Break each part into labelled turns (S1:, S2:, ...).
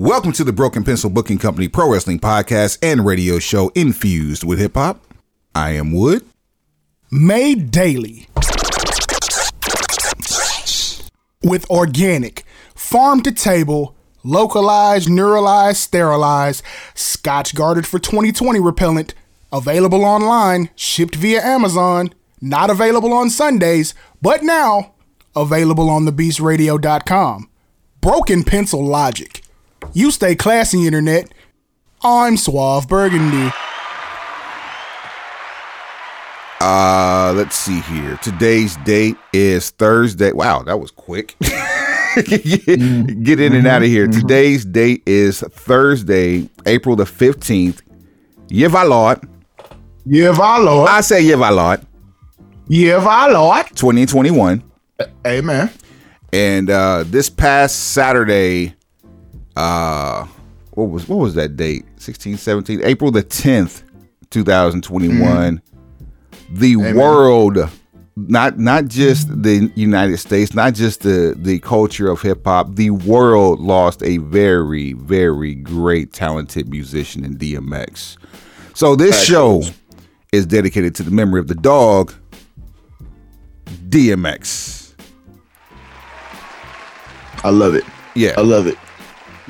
S1: Welcome to the Broken Pencil Booking Company Pro Wrestling Podcast and radio show infused with hip hop. I am Wood.
S2: Made daily with organic, farm to table, localized, neuralized, sterilized, scotch guarded for 2020 repellent, available online, shipped via Amazon, not available on Sundays, but now available on thebeastradio.com. Broken pencil logic. You stay classy, internet. I'm Suave Burgundy.
S1: Uh, let's see here. Today's date is Thursday. Wow, that was quick. get, get in and out of here. Today's date is Thursday, April the 15th. Yevalot.
S2: Yeah, I Lord.
S1: I say Yevalot
S2: Yeah, I Lord.
S1: 2021.
S2: Amen.
S1: And uh this past Saturday, uh what was what was that date? 16, 17, April the 10th, 2021. The world not not just the United States, not just the the culture of hip hop, the world lost a very very great talented musician in DMX. So this show is dedicated to the memory of the dog DMX.
S3: I love it.
S1: Yeah.
S3: I love it.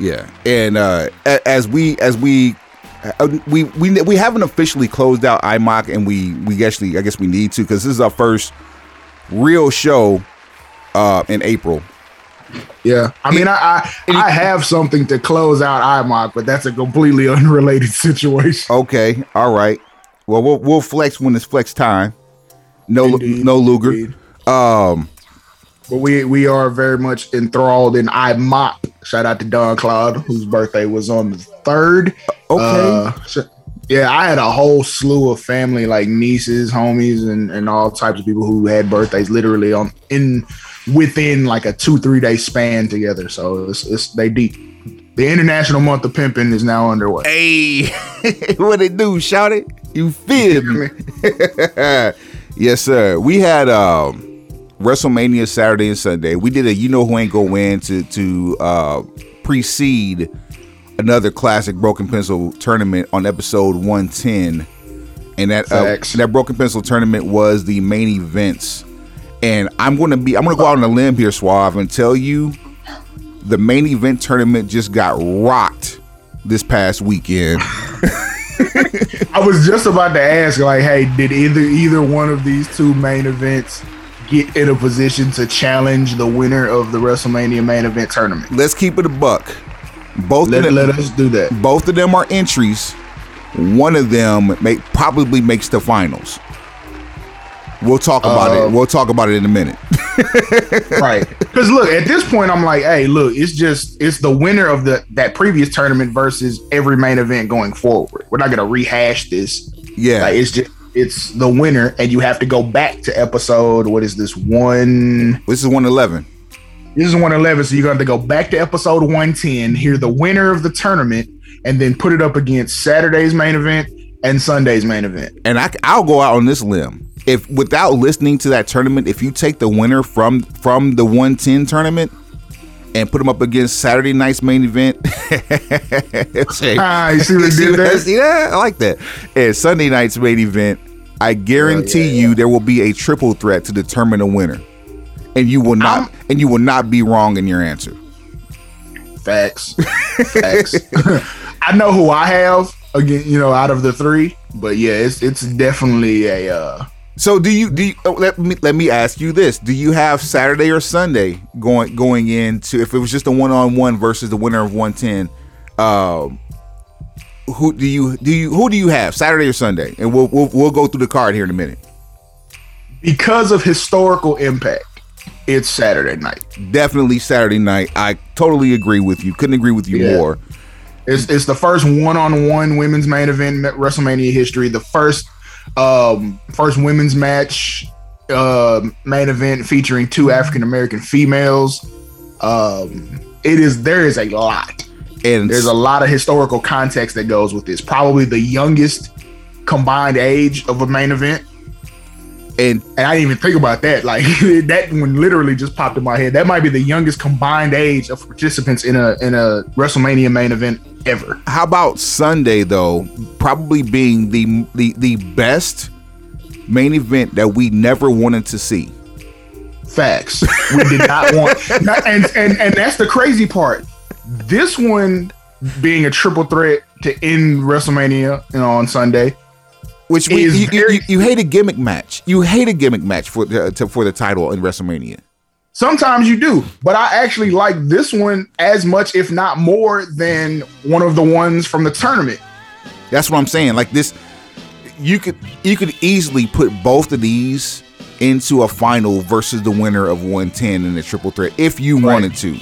S1: Yeah, and uh, as we as we uh, we we we haven't officially closed out IMOC, and we we actually I guess we need to because this is our first real show uh, in April.
S2: Yeah, I mean, I I, I have something to close out IMOC, but that's a completely unrelated situation.
S1: Okay, all right. Well, we'll we'll flex when it's flex time. No
S2: Indeed,
S1: no Luger.
S2: indeed.
S1: Um,
S2: But we we are very much enthralled in IMOC. Shout out to Don Claude, whose birthday was on the third.
S1: okay.
S2: Uh, yeah, I had a whole slew of family, like nieces, homies, and, and all types of people who had birthdays literally on in within like a two three day span together. So it's, it's they deep. The International Month of Pimping is now underway.
S1: Hey, what it do? Shout it. You feel me? yes, sir. We had um WrestleMania Saturday and Sunday. We did a you know who ain't gonna win to to uh precede another classic Broken Pencil tournament on episode 110. And that uh,
S2: Facts.
S1: that Broken Pencil tournament was the main events. And I'm gonna be I'm gonna go out on a limb here, Suave, and tell you the main event tournament just got rocked this past weekend.
S2: I was just about to ask, like, hey, did either either one of these two main events get in a position to challenge the winner of the WrestleMania main event tournament?
S1: Let's keep it a buck. Both
S2: Let,
S1: of them,
S2: let us do that.
S1: both of them are entries. One of them may, probably makes the finals. We'll talk about
S2: Uh,
S1: it. We'll talk about it in a minute.
S2: right because look at this point i'm like hey look it's just it's the winner of the that previous tournament versus every main event going forward we're not gonna rehash this
S1: Yeah.
S2: like it's just it's the winner and you have to go back to episode what is this one
S1: this is 111.
S2: this is 111 so you're gonna have to go back to episode 110 hear the winner of the tournament and then put it up against saturday's main event and sunday's main event
S1: And I, I'll go out on this limb. If without listening to that tournament, if you take the winner from from the 110 tournament and put them up against Saturday night's main event, say,
S2: ah you see what did there
S1: see that? I like that. And Sunday night's main event, I guarantee you there will be a triple threat to determine a winner. And you will not
S2: I'm-
S1: and you will not be wrong in your answer.
S2: Facts. Facts. I know who I have again, you know, out of the three, but yeah, it's it's definitely a uh
S1: So do you do you, oh, let me let me ask you this. Do you have Saturday or Sunday going going into if it was just a one on one versus the winner of 110 um who do you do you who do you have Saturday or Sunday? And we'll we'll, we'll go through the card here in a minute.
S2: because of historical impact, it's Saturday night.
S1: Definitely Saturday night. I totally agree with you. Couldn't agree with you
S2: Yeah.
S1: more.
S2: It's it's the first one-on-one women's main event WrestleMania history. The first um first women's match uh, main event featuring two African American females. Um it is there is a lot.
S1: And
S2: There's a lot of historical context that goes with this. Probably the youngest combined age of a main event.
S1: And
S2: And I didn't even think about that. Like that one literally just popped in my head. That might be the youngest combined age of participants in a in a WrestleMania main event ever.
S1: how about Sunday though? Probably being the the the best main event that we never wanted to see.
S2: Facts. We did not want and, and and that's the crazy part. This one being a triple threat to end WrestleMania you know, on Sunday.
S1: Which we,
S2: Is
S1: you, you,
S2: very-
S1: you, you hate a gimmick match. You hate a gimmick match for the to, for the title in WrestleMania.
S2: Sometimes you do, but I actually like this one as much, if not more, than one of the ones from the tournament.
S1: That's what I'm saying. Like this, you could you could easily put both of these into a final versus the winner of 110 in a triple threat if you wanted to.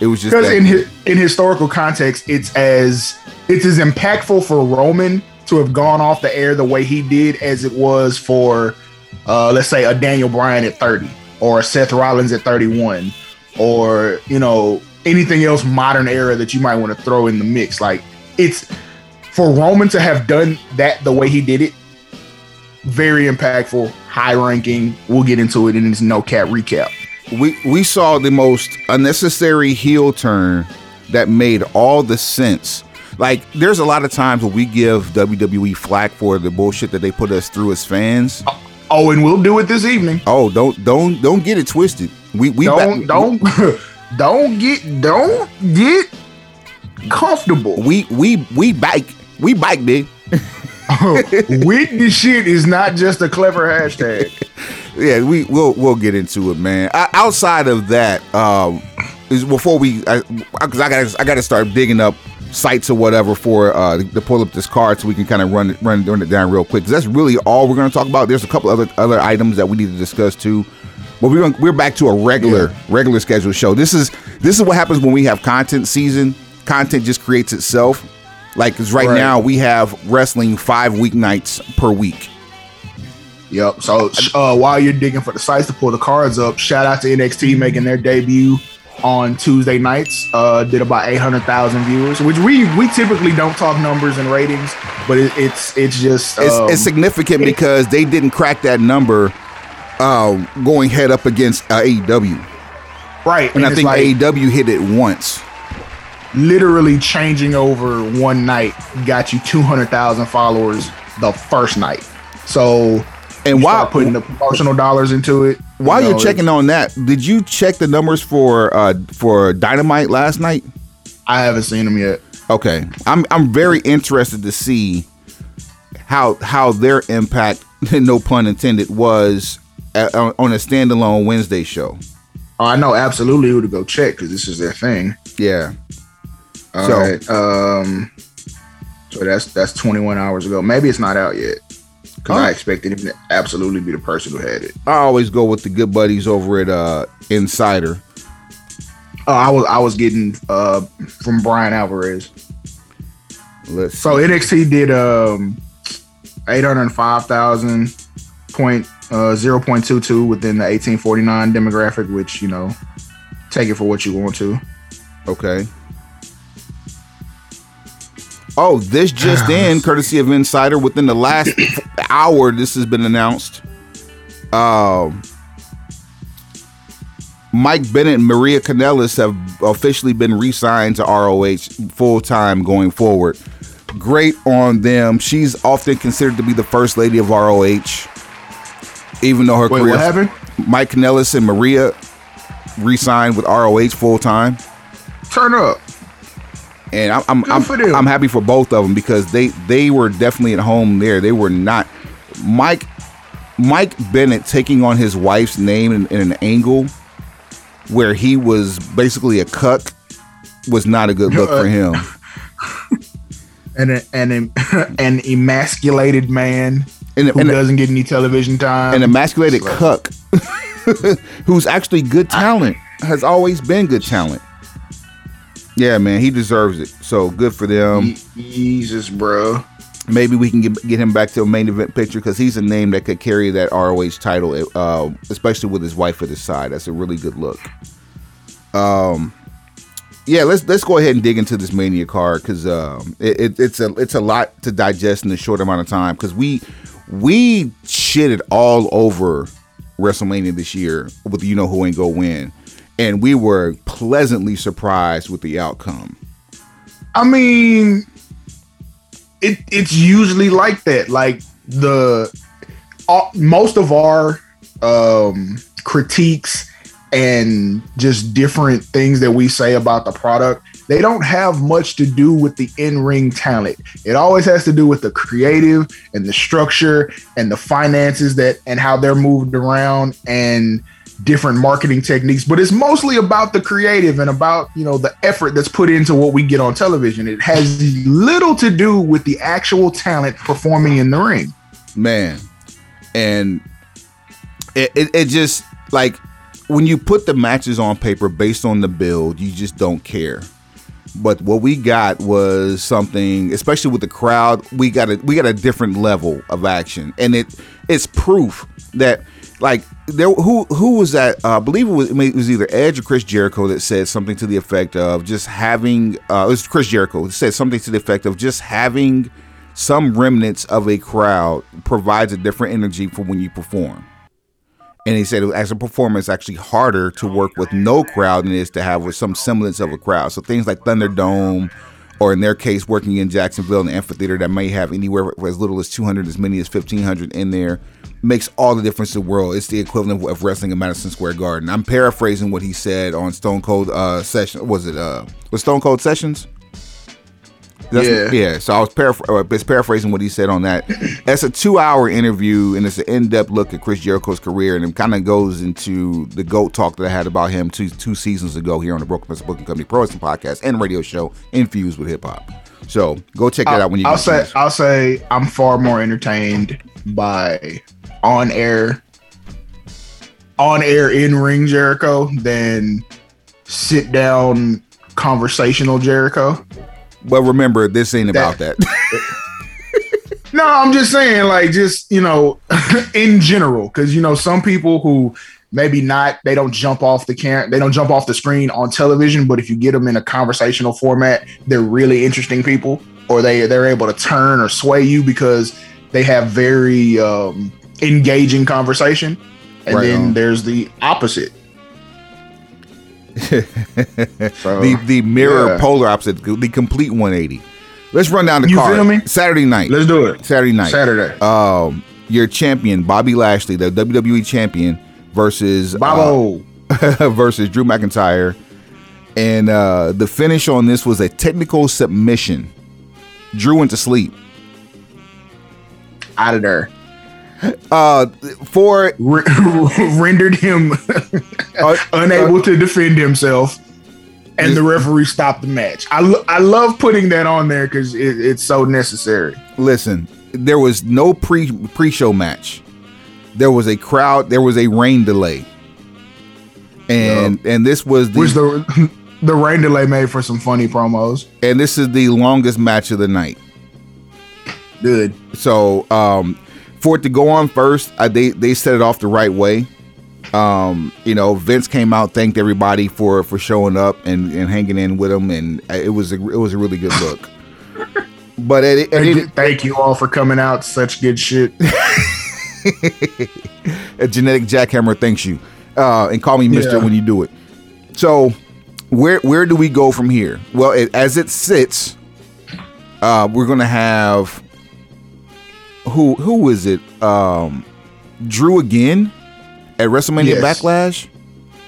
S1: It was just
S2: Because in in historical context, it's as it's as impactful for Roman to have gone off the air the way he did as it was for, uh, let's say, a Daniel Bryan at 30 or Seth Rollins at 31 or you know anything else modern era that you might want to throw in the mix. Like it's for Roman to have done that the way he did it. Very impactful, high ranking. We'll get into it in this no cap recap.
S1: we we saw the most unnecessary heel turn that made all the sense. Like there's a lot of times where we give WWE flack for the bullshit that they put us through as fans.
S2: Oh, and we'll do it this evening.
S1: Oh, don't don't don't get it twisted. We we
S2: don't don't don't get don't get comfortable.
S1: we we we bike we bike big.
S2: With the shit is not just a clever hashtag.
S1: Yeah, we we'll we'll get into it, man. O- outside of that, um, is before we because I, got I got to start digging up sites or whatever for uh to pull up this card so we can kind of run it run run it down real quick. 'Cause that's really all we're going to talk about. There's a couple other other items that we need to discuss too. But we're gonna, we're back to a regular regular scheduled show. This is this is what happens when we have content season. Content just creates itself. Like, cause right,
S2: Right.
S1: now we have wrestling five weeknights per week.
S2: Yep. So uh, while you're digging for the sites to pull the cards up, shout out to NXT making their debut on Tuesday nights. Uh, did about eight hundred thousand viewers, which we we typically don't talk numbers and ratings, but it, it's it's just
S1: it's,
S2: um,
S1: it's significant
S2: it-
S1: because they didn't crack that number um, going head up against uh, AEW,
S2: right.
S1: and, I think
S2: like
S1: AEW hit it once.
S2: literally changing over one night got you two hundred thousand followers the first night. So
S1: And while
S2: putting the promotional dollars into it.
S1: While
S2: you
S1: you're
S2: know,
S1: checking on that, did you check the numbers for uh, for Dynamite last night?
S2: I haven't seen them yet.
S1: Okay, I'm I'm very interested to see how how their impact, no pun intended, was at, on on a standalone Wednesday show.
S2: Oh, I know absolutely who to go check because this is their thing.
S1: Yeah,
S2: All
S1: So-
S2: right. Um. So that's that's 21 hours ago. Maybe it's not out yet because. I expected him to absolutely be the person who had it.
S1: I always go with the good buddies over at uh, Insider.
S2: Oh, I was I was getting uh from Bryan Alvarez.
S1: Let's
S2: So NXT did um 805,000 point uh 0.22 within the 1849 demographic, which you know, take it for what you want to.
S1: Okay. Oh, this just in, courtesy of Insider, within the last hour, this has been announced. Um, Mike Bennett and Maria Kanellis have officially been re-signed to ROH full time going forward. Great on them. She's often considered to be the first lady of ROH, even though her
S2: Wait,
S1: career.
S2: what happened?
S1: Mike Kanellis and Maria re-signed with ROH full time
S2: Turn up.
S1: And I'm I'm I'm. I'm happy for both of them because they they were definitely at home there. They were not Mike Mike Bennett taking on his wife's name in, in an angle where he was basically a cuck was not a good look for him.
S2: And a, and a, an emasculated man
S1: And,
S2: who
S1: and,
S2: doesn't get any television time.
S1: an emasculated cuck who's actually good talent has always been good talent. Yeah, man, he deserves it. So good for them.
S2: Jesus, bro.
S1: maybe we can get, get him back to a main event picture because he's a name that could carry that ROH title, uh, especially with his wife at his side. That's a really good look. Um, yeah, let's let's go ahead and dig into this Mania card because um, it, it, it's a it's a lot to digest in a short amount of time because we we shitted all over WrestleMania this year with you know who ain't go win, and we were pleasantly surprised with the outcome.
S2: I mean, it it's usually like that. Like the all, most of our um, critiques and just different things that we say about the product, they don't have much to do with the in-ring talent. It always has to do with the creative and the structure and the finances that and how they're moved around and different marketing techniques, but it's mostly about the creative and about, you know, the effort that's put into what we get on television. It has little to do with the actual talent performing in the ring.
S1: Man. And it, it, it just like when you put the matches on paper based on the build, you just don't care. But what we got was something, especially with the crowd, we got a we got a different level of action, and it it's proof that like there who who was that? Uh, I believe it was, it was either Edge or Chris Jericho that said something to the effect of just having. Uh, it was Chris Jericho said something to the effect of just having some remnants of a crowd provides a different energy for when you perform. And he said, as a performer, it's actually harder to work with no crowd than it is to have with some semblance of a crowd. So things like Thunderdome, or in their case, working in Jacksonville the amphitheater that may have anywhere as little as 200, as many as 1,500 in there, makes all the difference in the world. It's the equivalent of wrestling in Madison Square Garden. I'm paraphrasing what he said on Stone Cold uh, Session. Was it uh, was Stone Cold Sessions? That's, yeah, yeah. So I was paraphr- uh, paraphrasing what he said on that. That's a two-hour interview, and it's an in-depth look at Chris Jericho's career, and it kind of goes into the goat talk that I had about him two two seasons ago here on the Broken Pencil Booking Company Pro Wrestling Podcast and radio show, infused with hip hop. So go check that
S2: I'll,
S1: out when you.
S2: I'll say I'll say I'm far more entertained by on-air, on-air in-ring Jericho than sit-down conversational Jericho.
S1: But remember, this ain't about that.
S2: no, I'm just saying, like, just you know, in general, because you know, some people who maybe not, they don't jump off the can, they don't jump off the screen on television. But if you get them in a conversational format, they're really interesting people, or they they're able to turn or sway you because they have very um, engaging conversation. And right then on. there's the opposite
S1: so, the the mirror yeah. polar opposite, the complete 180. Let's run down the you card. Feel me? Saturday night.
S2: Let's do it.
S1: Saturday night.
S2: Saturday.
S1: Um, your champion Bobby Lashley, the WWE champion, versus
S2: Bobo
S1: uh, versus Drew McIntyre, and uh, the finish on this was a technical submission. Drew went to sleep.
S2: Out of there
S1: uh, for
S2: rendered him uh, unable uh, to defend himself, and the referee stopped the match. I, lo- I love putting that on there because it, it's so necessary.
S1: Listen, there was no pre pre show match. There was a crowd. There was a rain delay, and yep. and this was
S2: the, which the the rain delay made for some funny promos.
S1: And this is the longest match of the night.
S2: Good.
S1: So um for it to go on first, they they set it off the right way. Um, you know, Vince came out, thanked everybody for for showing up and, and hanging in with him, and it was a it was a really good look. But it, it,
S2: thank, it, thank you all for coming out. Such good shit.
S1: a genetic jackhammer thanks you, uh, and call me Mister yeah. when you do it. So, where where do we go from here? Well, it, as it sits, uh, we're gonna have who who is it? Um, Drew again at WrestleMania yes. Backlash.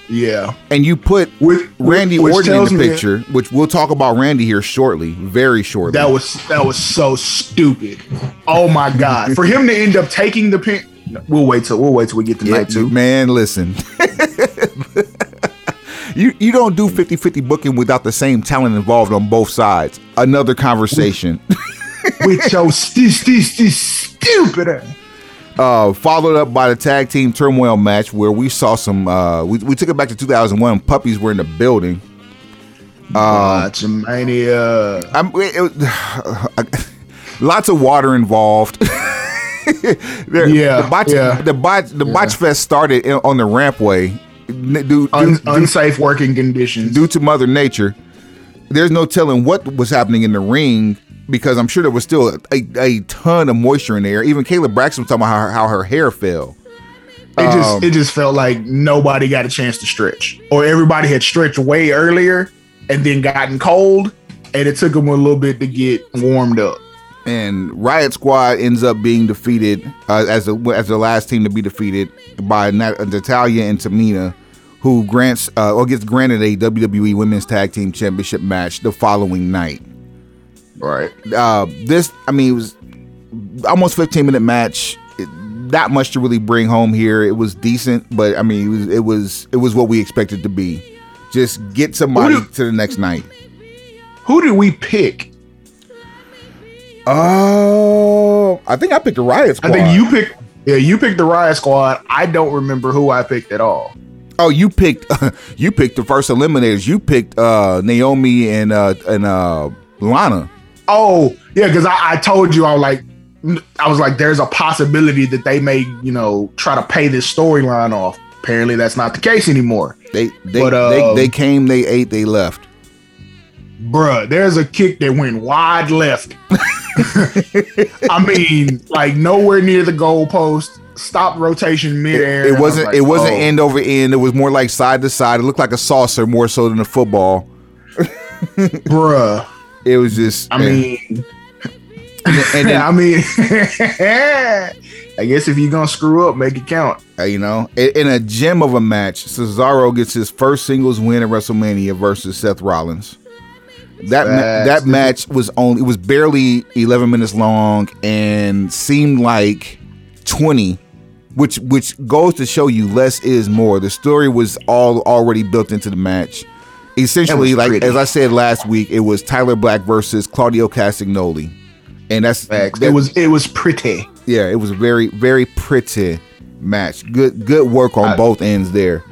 S2: Yeah,
S1: and you put with, Randy which Orton in the picture, which we'll talk about Randy here shortly, very shortly.
S2: That was that was so stupid. Oh my god! For him to end up taking the pin, we'll wait till we'll wait till we get to yeah, night two.
S1: Man, listen. you you don't do 50-50 booking without the same talent involved on both sides. Another conversation.
S2: with your st- st- st- stupid
S1: Uh, followed up by the tag team turmoil match where we saw some. Uh, we, we took it back to 2001. Puppies were in the building.
S2: Uh, Mania.
S1: I'm, it, it, lots of water involved. there,
S2: yeah,
S1: the botch,
S2: yeah.
S1: the botch, the yeah. botch fest started in, on the rampway.
S2: Due, due, Un, unsafe working conditions
S1: due to Mother Nature. there's no telling what was happening in the ring because I'm sure there was still a, a ton of moisture in there. Even Kayla Braxton was talking about how her, how her hair fell.
S2: It just
S1: Um,
S2: it just felt like nobody got a chance to stretch, or everybody had stretched way earlier and then gotten cold, and it took them a little bit to get warmed up.
S1: and Riot Squad ends up being defeated uh, as the as the last team to be defeated by Nat- Natalya and Tamina, who grants uh, or gets granted a WWE Women's Tag Team Championship match the following night.
S2: Right.
S1: Uh, this, I mean, it was almost 15 minute match. It, not much to really bring home here. It was decent, but I mean, it was it was it was what we expected to be. Just get somebody
S2: do-
S1: to the next night.
S2: Who did we pick?
S1: Oh, I think I picked the Riot Squad.
S2: I think you picked. Yeah, you picked the Riot Squad. I don't remember who I picked at all.
S1: Oh, you picked you picked the first eliminators. You picked uh Naomi and uh and uh Lana.
S2: Oh, yeah, because I, I told you I was like, I was like, there's a possibility that they may, you know, try to pay this storyline off. Apparently, that's not the case anymore,
S1: They they
S2: But, uh,
S1: they, they came, they ate, they left.
S2: bruh. There's a kick that went wide left. I mean, like nowhere near the goalpost. Stop rotation midair.
S1: It
S2: and I was
S1: wasn't
S2: like,
S1: it wasn't
S2: oh,
S1: end over end. It was more like side to side. It looked like a saucer more so than a football.
S2: bruh.
S1: It was just
S2: I
S1: and-
S2: mean,
S1: and then
S2: I mean, I guess if you're gonna screw up, make it count.
S1: uh, you know, in, in a gem of a match, Cesaro gets his first singles win at WrestleMania versus Seth Rollins. That ma- that match was only it was barely 11 minutes long and seemed like 20 which which goes to show you less is more. The story was all already built into the match. Essentially, like
S2: pretty.
S1: as I said last week, it was Tyler Black versus Claudio Castagnoli, and that's
S2: Facts.
S1: that-
S2: It was it was pretty.
S1: yeah, it was very very pretty match. Good good work on
S2: I-
S1: both ends there.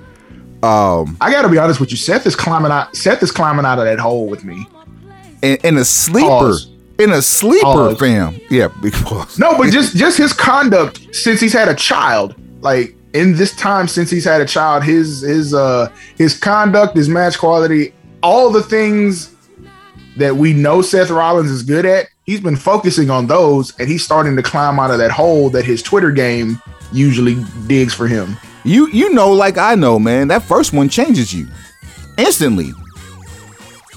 S1: Um,
S2: I gotta be honest with you. Seth is climbing out. Seth is climbing out of that hole with me.
S1: and, and a sleeper,
S2: Pause.
S1: in a sleeper,
S2: Pause.
S1: fam. Yeah, because
S2: No, but just just his conduct since he's had a child. Like in this time since he's had a child, his his uh his conduct, his match quality, all the things that we know Seth Rollins is good at, he's been focusing on those, and he's starting to climb out of that hole that his Twitter game usually digs for him.
S1: you you know, like I know, man. That first one changes you instantly,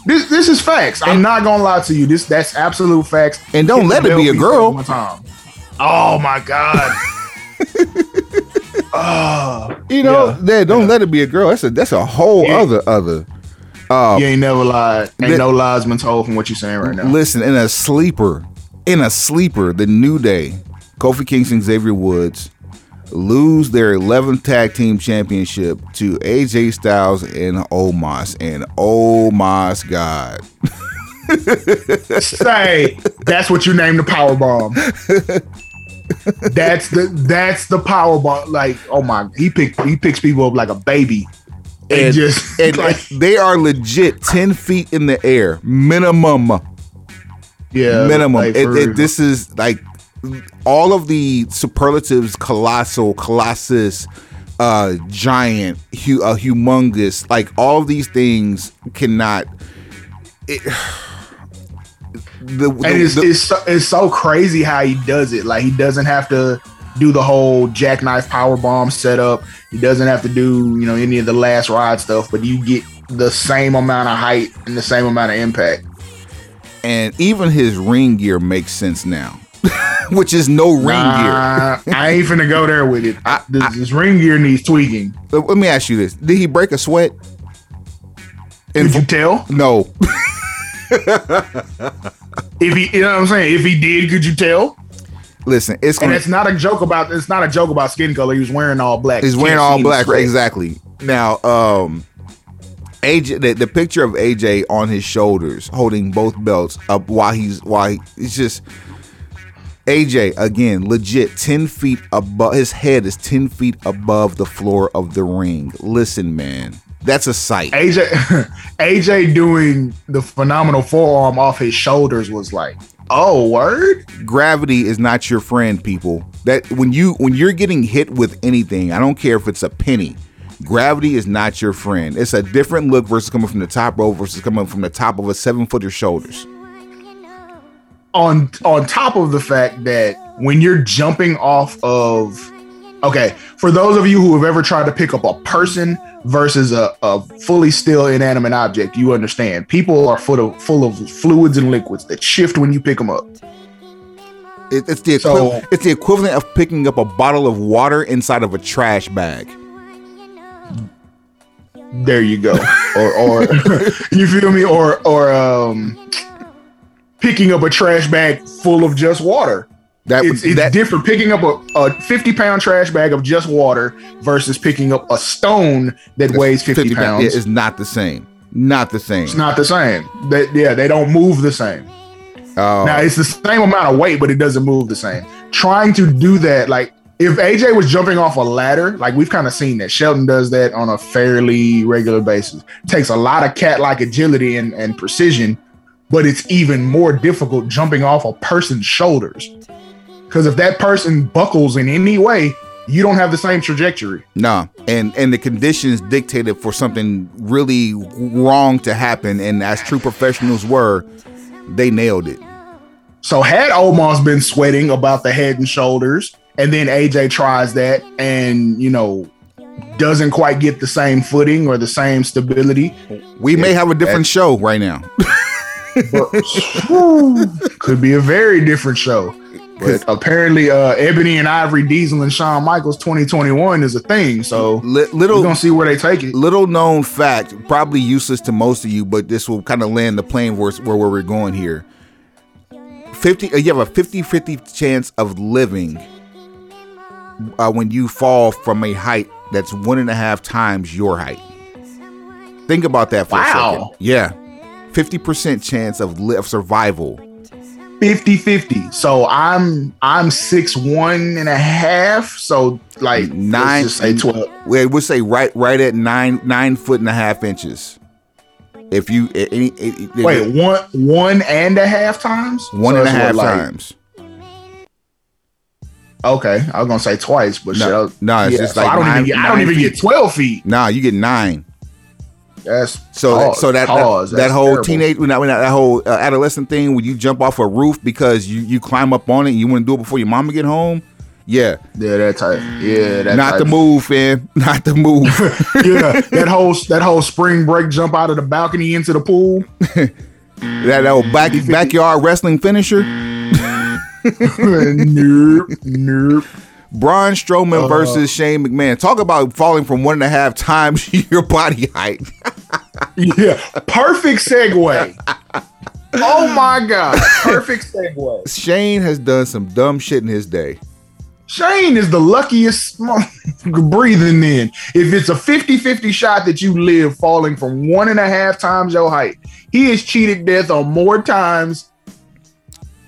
S2: This this is facts. I'm not gonna lie to you. This that's absolute facts.
S1: and don't
S2: Hit
S1: let it be a girl.
S2: Oh my god. oh,
S1: You know,
S2: Yeah.
S1: yeah, don't let it be a girl. That's a that's a whole
S2: Yeah.
S1: other other. Uh,
S2: you ain't never lied. Ain't
S1: Li-
S2: no lies been told from what you're saying right now.
S1: Listen, in a sleeper, in a sleeper, the New Day, Kofi Kingston, Xavier Woods lose their 11th tag team championship to AJ Styles and Omos. And oh my God.
S2: Say that's what you name the power bomb. that's the that's the power bomb. Like oh my, he picked he picks people up like a baby, and,
S1: And,
S2: just
S1: and
S2: like
S1: they are legit 10 feet in the air, minimum.
S2: yeah,
S1: minimum.
S2: like,
S1: It- it- this is like all of the superlatives: colossal, colossus, uh, giant, hu- uh, humongous. Like all of these things cannot. It, the, the-
S2: and it's,
S1: the-
S2: it's, so, it's so crazy how he does it. Like he doesn't have to do the whole jackknife power bomb setup. He doesn't have to do you know any of the last ride stuff, but you get the same amount of height and the same amount of impact.
S1: and even his ring gear makes sense now, which is no ring
S2: Nah, I ain't finna go there with it.
S1: I-
S2: this, this ring gear needs tweaking.
S1: Let me ask you this: Did he break a sweat? And
S2: Could you tell?
S1: no,
S2: If he, you know what I'm saying? If he did, could you tell?
S1: listen, it's
S2: And
S1: gonna.
S2: it's not a joke about. It's not a joke about skin color. He was wearing all black.
S1: He's wearing all black, right? Exactly. Now, um, AJ, the, the picture of AJ on his shoulders, holding both belts up while he's while he, it's just AJ again, legit ten feet above. His head is ten feet above the floor of the ring. Listen, man, that's a sight.
S2: AJ, AJ doing the phenomenal forearm off his shoulders was like, oh word.
S1: Gravity is not your friend, people. That when you when you're getting hit with anything, I don't care if it's a penny. Gravity is not your friend. It's a different look versus coming from the top rope versus coming from the top of a seven footer shoulders.
S2: On on top of the fact that when you're jumping off of okay, for those of you who have ever tried to pick up a person versus a, a fully still inanimate object, you understand. People are full of full of fluids and liquids that shift when you pick them up.
S1: It, it's the
S2: So-
S1: equivalent. it's the equivalent of picking up a bottle of water inside of a trash bag.
S2: There you go. or or you feel me? Or or um picking up a trash bag full of just water.
S1: That
S2: It's, it's
S1: that
S2: different picking up a, a 50 pound trash bag of just water versus picking up a stone that weighs 50, pounds.
S1: yeah, is not the same. Not the same.
S2: it's not the same. They, yeah, they don't move the same.
S1: Oh,
S2: Now it's the same amount of weight, but it doesn't move the same. Trying to do that, like if AJ was jumping off a ladder, like we've kind of seen that. Shelton does that on a fairly regular basis. takes a lot of cat-like agility and, and precision, but it's even more difficult jumping off a person's shoulders. Because if that person buckles in any way, you don't have the same trajectory.
S1: Nah, and and the conditions dictated for something really wrong to happen, and as true professionals were, they nailed it.
S2: So had Omos been sweating about the head and shoulders, and then AJ tries that and you know doesn't quite get the same footing or the same stability,
S1: We may have a different show right now.
S2: but whew, could be a very different show. But apparently, uh, Ebony and Ivory Diesel and Shawn Michaels 2021 is a thing. So
S1: Li-
S2: we're
S1: little
S2: gonna see where they take it.
S1: little known fact, probably useless to most of you, but this will kind of land the plane where, where we're going here. 50 uh, you have a 50-50 chance of living uh, when you fall from a height that's one and a half times your height. Think about that for a
S2: Wow.
S1: second. Yeah. 50% chance of, li- of survival.
S2: 50 50. So I'm I'm six one and a half. So like
S1: Nine-
S2: nine, let's just say 12.
S1: We would say right right at nine nine foot and a half inches. If you any,
S2: Wait, one one and a half times?
S1: one
S2: So
S1: and a half
S2: what, like-
S1: times.
S2: Okay, I was gonna say twice, but
S1: No,
S2: shit, I
S1: no, it's just
S2: so
S1: like
S2: I don't even get, I don't even get twelve feet.
S1: Nah, you get nine.
S2: That's
S1: So that,
S2: pause,
S1: so that
S2: pause,
S1: that, that whole
S2: terrible.
S1: teenage when that, when that, whole uh, adolescent thing when you jump off a roof because you you climb up on it and you want to do it before your mama get home. Yeah,
S2: yeah, that type, yeah, that
S1: not
S2: type.
S1: the move, fam. Not the move.
S2: yeah, that whole that whole spring break jump out of the balcony into the pool.
S1: that, that old back, backyard wrestling finisher.
S2: nope, nope.
S1: Braun
S2: Uh,
S1: Strowman versus Shane McMahon. Talk about falling from one and a half times your body height.
S2: Yeah, perfect segue. Oh my god, perfect segue.
S1: Shane has done some dumb shit in his day.
S2: Shane is the luckiest breathing in. If it's a 50 50 shot that you live falling from one and a half times your height, he has cheated death on more times.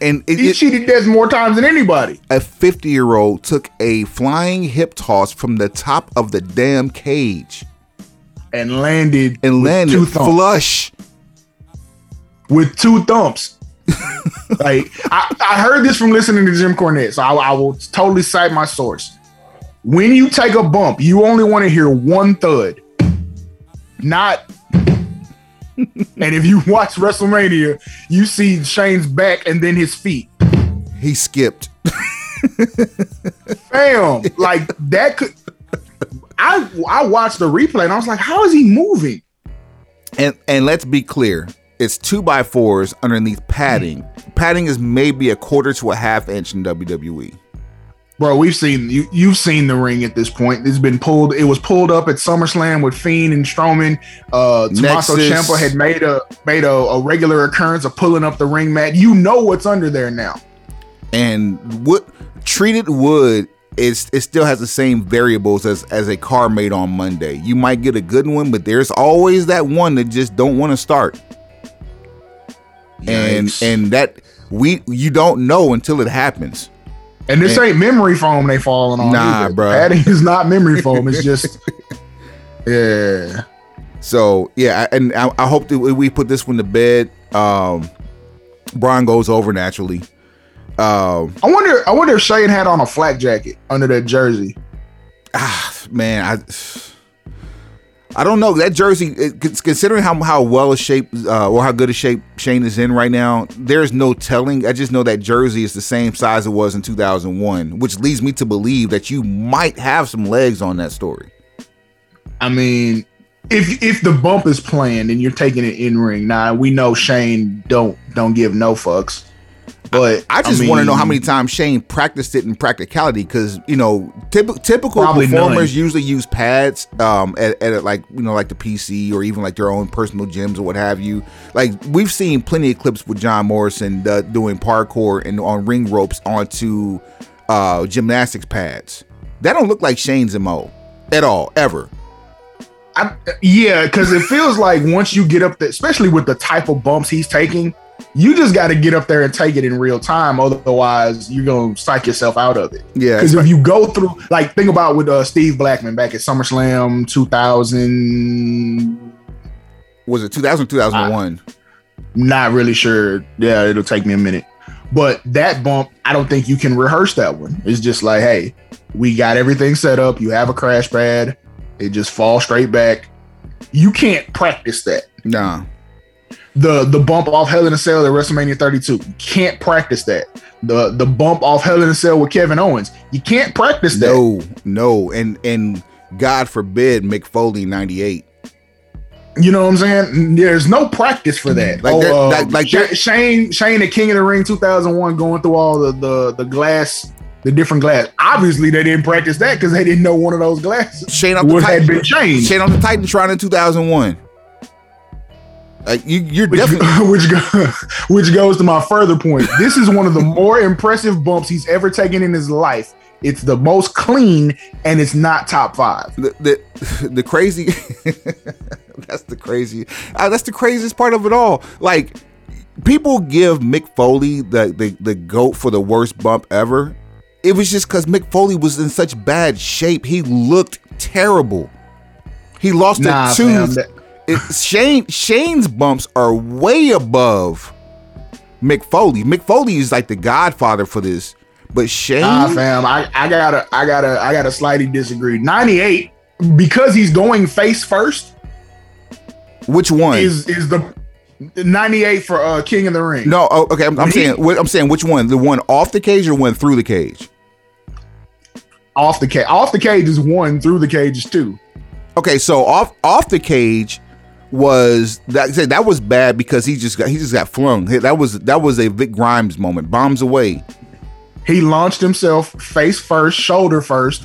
S1: And it,
S2: He's
S1: it,
S2: cheated death more times than anybody.
S1: a 50 year old took a flying hip toss from the top of the damn cage
S2: And landed
S1: and landed flush.
S2: with two thumps. like I, I heard this from listening to Jim Cornette, so I, I will totally cite my source. When you take a bump, you only want to hear one thud, not. and if you watch WrestleMania, you see Shane's back and then his feet.
S1: He skipped.
S2: Bam! like that could. I I watched the replay and I was like, how is he moving?
S1: And and let's be clear, it's two by fours underneath padding. Padding is maybe a quarter to a half inch in. WWE.
S2: Bro, we've seen you. You've seen the ring at this point. It's been pulled. It was pulled up at SummerSlam with Fiend and Strowman. Uh, Tommaso. Ciampa had made a made a, a regular occurrence of pulling up the ring mat. You know what's under there now.
S1: And what treated wood is it still has the same variables as as a car made on Monday. You might get a good one, but there's always that one that just don't want to start. And and that we you don't know until it happens.
S2: And this ain't memory foam they falling on.
S1: Nah,
S2: either.
S1: bruh.
S2: Padding is not memory foam. It's just yeah.
S1: So yeah, and I, I hope that we put this one to bed. Um, Braun goes over naturally. Um,
S2: I wonder. I wonder if Shane had on a flat jacket under that jersey.
S1: ah, man, I I don't know that jersey. it- Considering how how well a shape uh, or how good a shape Shane is in right now, there's no telling. I just know that jersey is the same size it was in 2001, which leads me to believe that you might have some legs on that story.
S2: I mean, if if the bump is planned and you're taking it in ring, now we know Shane don't don't give no fucks. But
S1: I just want to know how many times Shane practiced it in practicality because you know typ- typical performers
S2: none.
S1: usually use pads um, at, at like you know like the PC or even like their own personal gyms or what have you. Like we've seen plenty of clips with John Morrison uh, doing parkour and on ring ropes onto uh, gymnastics pads. That don't look like Shane's mo at all ever.
S2: I, yeah, because it feels like once you get up there, especially with the type of bumps he's taking, you just got to get up there and take it in real time. Otherwise, you're gonna psych yourself out of it.
S1: Yeah,
S2: Because if you go through, like, think about with uh, Steve Blackman back at SummerSlam 2000.
S1: was it 2000 2001?
S2: Not really sure. Yeah, it'll take me a minute. But that bump, I don't think you can rehearse that one. It's just like, hey, we got everything set up. You have a crash pad. It just falls straight back. You can't practice that.
S1: nah.
S2: The the bump off Hell in a Cell at WrestleMania 32. You can't practice that. The the bump off Hell in a Cell with Kevin Owens. You can't practice that.
S1: No, no, and and God forbid Mick Foley 98.
S2: You know what I'm saying? There's no practice for that.
S1: Like
S2: oh,
S1: that-
S2: uh,
S1: like- like that-
S2: Shane Shane the King of the Ring 2001 going through all the the the glass the different glass. Obviously they didn't practice that because they didn't know one of those glasses
S1: Shane off the
S2: would had
S1: Titan,
S2: been changed.
S1: Shane on the Titantron in 2001. Like you, you're
S2: Which,
S1: definitely
S2: which, go, which goes to my further point. This is one of the more impressive bumps he's ever taken in his life. It's the most clean, and it's not top five.
S1: the the, the crazy. that's the crazy. Uh, that's the craziest part of it all. Like people give Mick Foley the the the goat for the worst bump ever. It was just because Mick Foley was in such bad shape. He looked terrible. He lost
S2: Nah,
S1: a
S2: fam,
S1: tooth.
S2: that-
S1: It, Shane Shane's bumps are way above Mick Foley. Mick Foley is like the godfather for this, but Shane.
S2: Nah, fam, I, I gotta, I gotta, I gotta slightly disagree. Ninety-eight, because he's going face first,
S1: which one?
S2: is is the ninety-eight for uh King of the Ring.
S1: no, oh, okay. I'm, I'm
S2: he-
S1: saying. I'm saying which one? The one off the cage or one through the cage?
S2: off the cage, off the cage is one, through the cage is two.
S1: Okay, so off off the cage was that that was bad because he just got he just got flung. That was that was a Vic Grimes moment. Bombs away.
S2: He launched himself face first, shoulder first,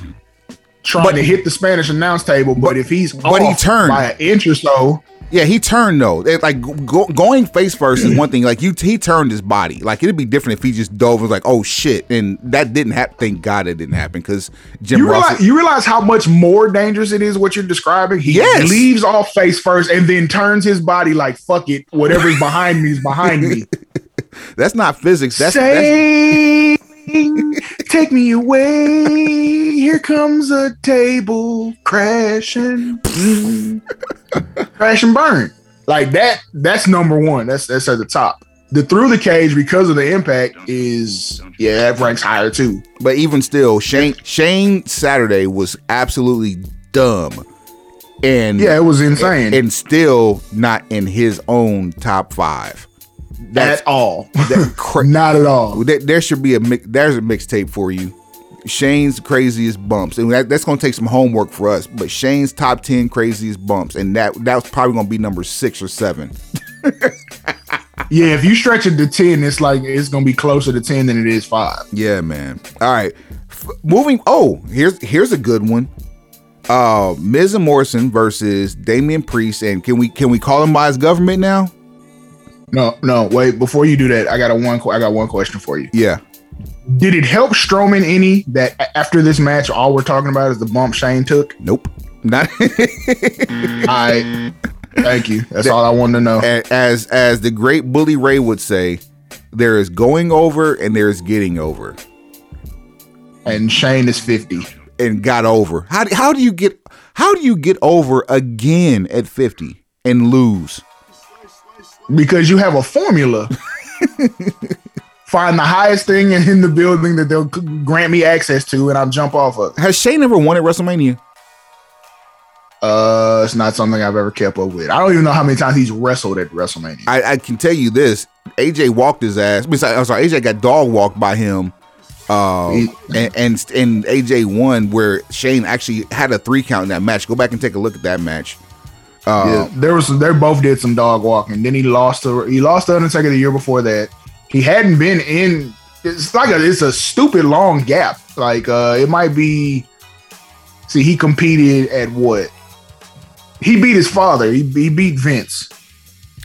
S2: trying
S1: But-
S2: to hit the Spanish announce table. But, if he's
S1: but he turned.
S2: by an inch or so,
S1: Yeah, he turned though. It, like go, going face first is one thing. Like you, he turned his body. Like it'd be different if he just dove and was like, "Oh shit!" And that didn't happen. Thank God it didn't happen because Jim
S2: you
S1: Ross.
S2: realize you realize how much more dangerous it is what you're describing. He
S1: Yes.
S2: leaves off face first and then turns his body like fuck it, whatever's behind me is behind me.
S1: that's not physics. That's, that's
S2: Take me away. Here comes a table crashing, crash and burn. Like that. That's number one. That's that's at the top. The through the cage because of the impact is yeah that ranks higher too.
S1: but even still, Shane Shane Saturday was absolutely dumb, and
S2: Yeah, it was insane
S1: and still not in his own top five. That's
S2: at all.
S1: that cra-
S2: Not at all.
S1: there, there should be a mix, there's a mixtape for you. Shane's craziest bumps, and that, that's going to take some homework for us. But Shane's top ten craziest bumps, and that that's probably going to be number six or seven.
S2: Yeah, if you stretch it to ten, it's like it's gonna be closer to ten than it is five.
S1: Yeah, man. All right, F- moving. Oh, here's here's a good one. Uh, Miz and Morrison versus Damian Priest, and can we can we call him by his government now?
S2: No, no, wait. Before you do that, I got a one. I got one question for you.
S1: Yeah.
S2: Did it help Strowman any that after this match, all we're talking about is the bump Shane took?
S1: Nope. Not
S2: I thank you. That's all I wanted to know.
S1: as as the great Bully Ray would say, there is going over and there is getting over.
S2: And Shane is fifty.
S1: and got over. How do, how do you get how do you get over again at 50 and lose?
S2: Because you have a formula. Find the highest thing in the building that they'll grant me access to, and I'll jump off of.
S1: Has Shane ever won at WrestleMania?
S2: Uh, it's not something I've ever kept up with. I don't even know how many times he's wrestled at WrestleMania.
S1: I, I can tell you this: AJ walked his ass. I'm sorry, AJ got dog walked by him. Uh,
S2: He-
S1: and, and and AJ won where Shane actually had a three count in that match. Go back and take a look at that match. Uh,
S2: yeah, there was they both did some dog walking. Then he lost to he lost to Undertaker the year before that. He hadn't been in. It's like a, it's a stupid long gap. Like uh, it might be. See, he competed at what? He beat his father. He, he beat Vince.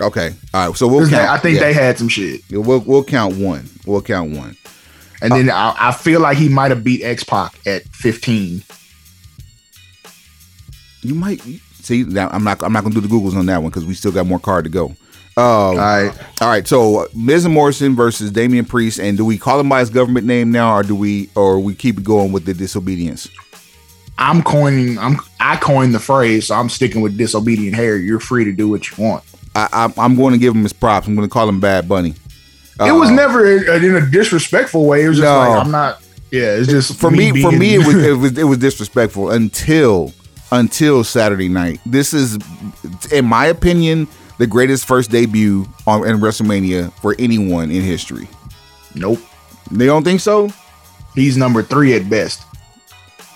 S1: Okay, all right. So we'll. count.
S2: I think
S1: yeah.
S2: they had some shit.
S1: Yeah, we'll we'll count one. We'll count one.
S2: And then I, I feel like he might have beat X Pac at 15.
S1: You might see. Now, I'm not. I'm not gonna do the googles on that one because we still got more card to go. Um,
S2: All right.
S1: All right, so uh, Miz and Morrison versus Damian Priest, and do we call him by his government name now, or do we, or we keep going with the disobedience?
S2: I'm coining. I'm I coined the phrase, so I'm sticking with disobedient hair. You're free to do what you want.
S1: I, I, I'm going to give him his props. I'm going to call him Bad Bunny.
S2: it was never in in a disrespectful way. It was just
S1: No.
S2: like I'm not. Yeah, it's just
S1: For me, for me, it was, it was it was disrespectful until until Saturday night. This is, in my opinion, the greatest first debut on in WrestleMania for anyone in history.
S2: nope.
S1: They don't think so?
S2: He's number three at best.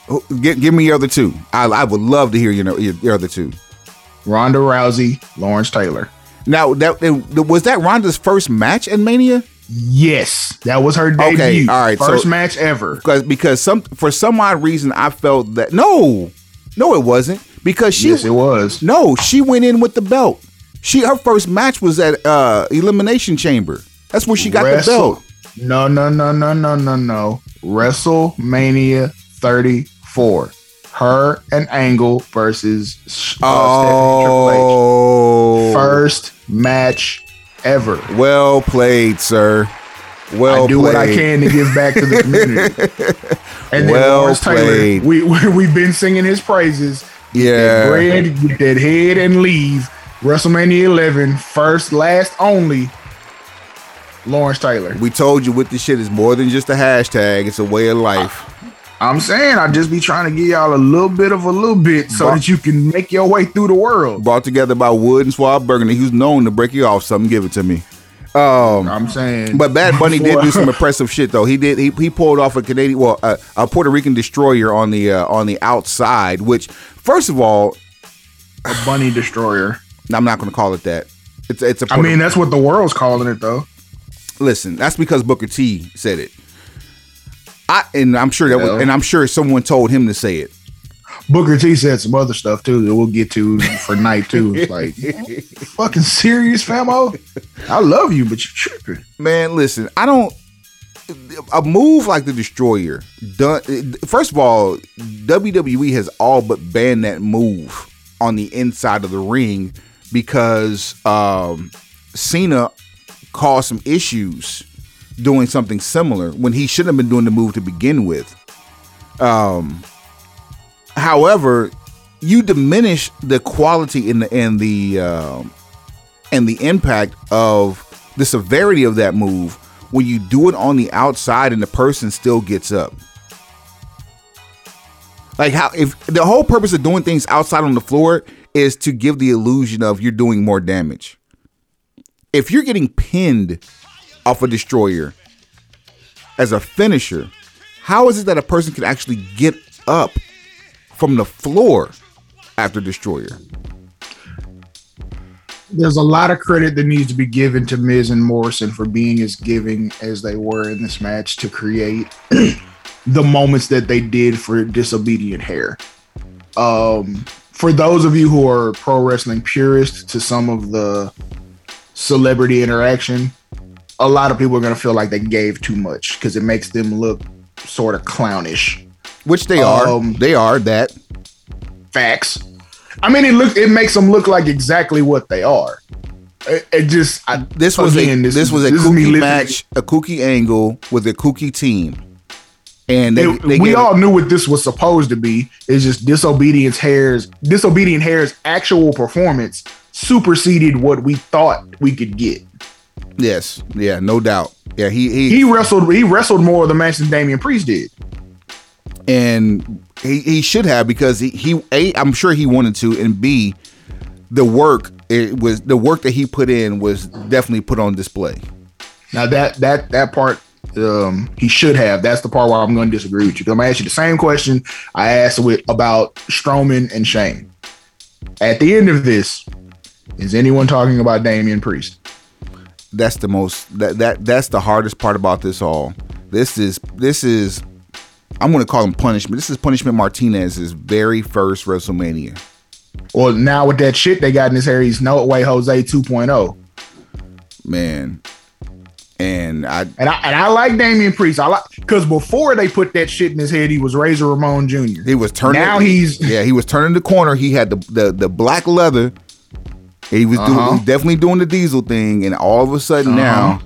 S1: Oh, Give, give me your other two. I, I would love to hear your, your your other two.
S2: Ronda Rousey, Lawrence Taylor.
S1: Now that was that Ronda's first match in Mania.
S2: Yes, that was her debut.
S1: Okay, all right,
S2: first
S1: so-
S2: match ever.
S1: because because some for some odd reason I felt that no, no, it wasn't because she
S2: yes, it was.
S1: no she went in with the belt. She her first match was at uh Elimination Chamber. That's where she got the
S2: Wrestle-
S1: belt.
S2: No, no, no, no, no, no, no. WrestleMania 34. Her and Angle versus uh, Stephanie Triple H.
S1: Oh,
S2: First match ever.
S1: well played, sir. Well
S2: I do
S1: played.
S2: what I can to give back to the community. And then
S1: Well
S2: Lawrence Taylor,
S1: played.
S2: we, we we've been singing his praises.
S1: Yeah.
S2: That bread, get that head and leave. WrestleMania 11, first, last, only. Lawrence Taylor.
S1: We told you with this shit is more than just a hashtag; it's a way of life.
S2: I'm saying I just be trying to give y'all a little bit of a little bit so
S1: Bar-
S2: that you can make your way through the world.
S1: Brought together by Wood and Swab Burgundy, who's known to break you off something. Give it to me. Um,
S2: I'm saying,
S1: But Bad Bunny did do some impressive shit though. He did he, he pulled off a Canadian well uh, a Puerto Rican destroyer on the uh, on the outside, which first of all,
S2: a bunny destroyer.
S1: I'm not going to call it that. It's it's a
S2: I
S1: Puerto-
S2: mean, that's what the world's calling it, though.
S1: listen. That's because Booker T said it. I and I'm sure that was, and I'm sure someone told him to say it.
S2: Booker T said some other stuff too that we'll get to for night two. It's like, fucking serious, famo. I love you, but you tripping.
S1: Man, listen, I don't. A move like the Destroyer, done. First of all, WWE has all but banned that move on the inside of the ring because um, Cena caused some issues doing something similar when he shouldn't have been doing the move to begin with. Um, however, you diminish the quality and the and the um, and the impact of the severity of that move when you do it on the outside and the person still gets up. Like how if the whole purpose of doing things outside on the floor is to give the illusion of you're doing more damage. If you're getting pinned off a destroyer as a finisher, how is it that a person can actually get up from the floor after destroyer?
S2: There's a lot of credit that needs to be given to Miz and Morrison for being as giving as they were in this match to create the moments that they did for disobedient hair. Um, for those of you who are pro wrestling purists to some of the celebrity interaction, a lot of people are going to feel like they gave too much because it makes them look sort of clownish.
S1: Which they are.
S2: Um,
S1: They are that.
S2: Facts. I mean, it look it makes them look like exactly what they are. It, it just I,
S1: This was
S2: again,
S1: a this, was a
S2: is me
S1: kooky match, a kooky angle with a kooky team, and they,
S2: It-
S1: they
S2: we all knew what this was supposed to be. It's just disobedience hairs. Disobedient hair's actual performance superseded what we thought we could get.
S1: yes, yeah, no doubt, yeah. He he,
S2: He wrestled. He wrestled more of the match than Damian Priest did.
S1: And he, he should have because he, he a I'm sure he wanted to, and b the work it was the work that he put in was definitely put on display.
S2: Now that that that part um, he should have. That's the part where I'm going to disagree with you. Because I'm going to ask you the same question I asked with about Strowman and Shane. At the end of this, is anyone talking about Damian Priest?
S1: That's the most that that that's the hardest part about this all. This is this is I'm going to call him punishment. This is punishment Martinez's very first WrestleMania.
S2: Well, now with that shit they got in his hair, he's no way Jose 2.0.
S1: Man, and I
S2: and I and I like Damian Priest. I like because before they put that shit in his head, he was Razor Ramon Jr.
S1: He was turning.
S2: Now he's
S1: yeah, he was turning the corner. He had the the, the black leather. He was uh-huh. doing definitely doing the diesel thing, and all of a sudden uh-huh. now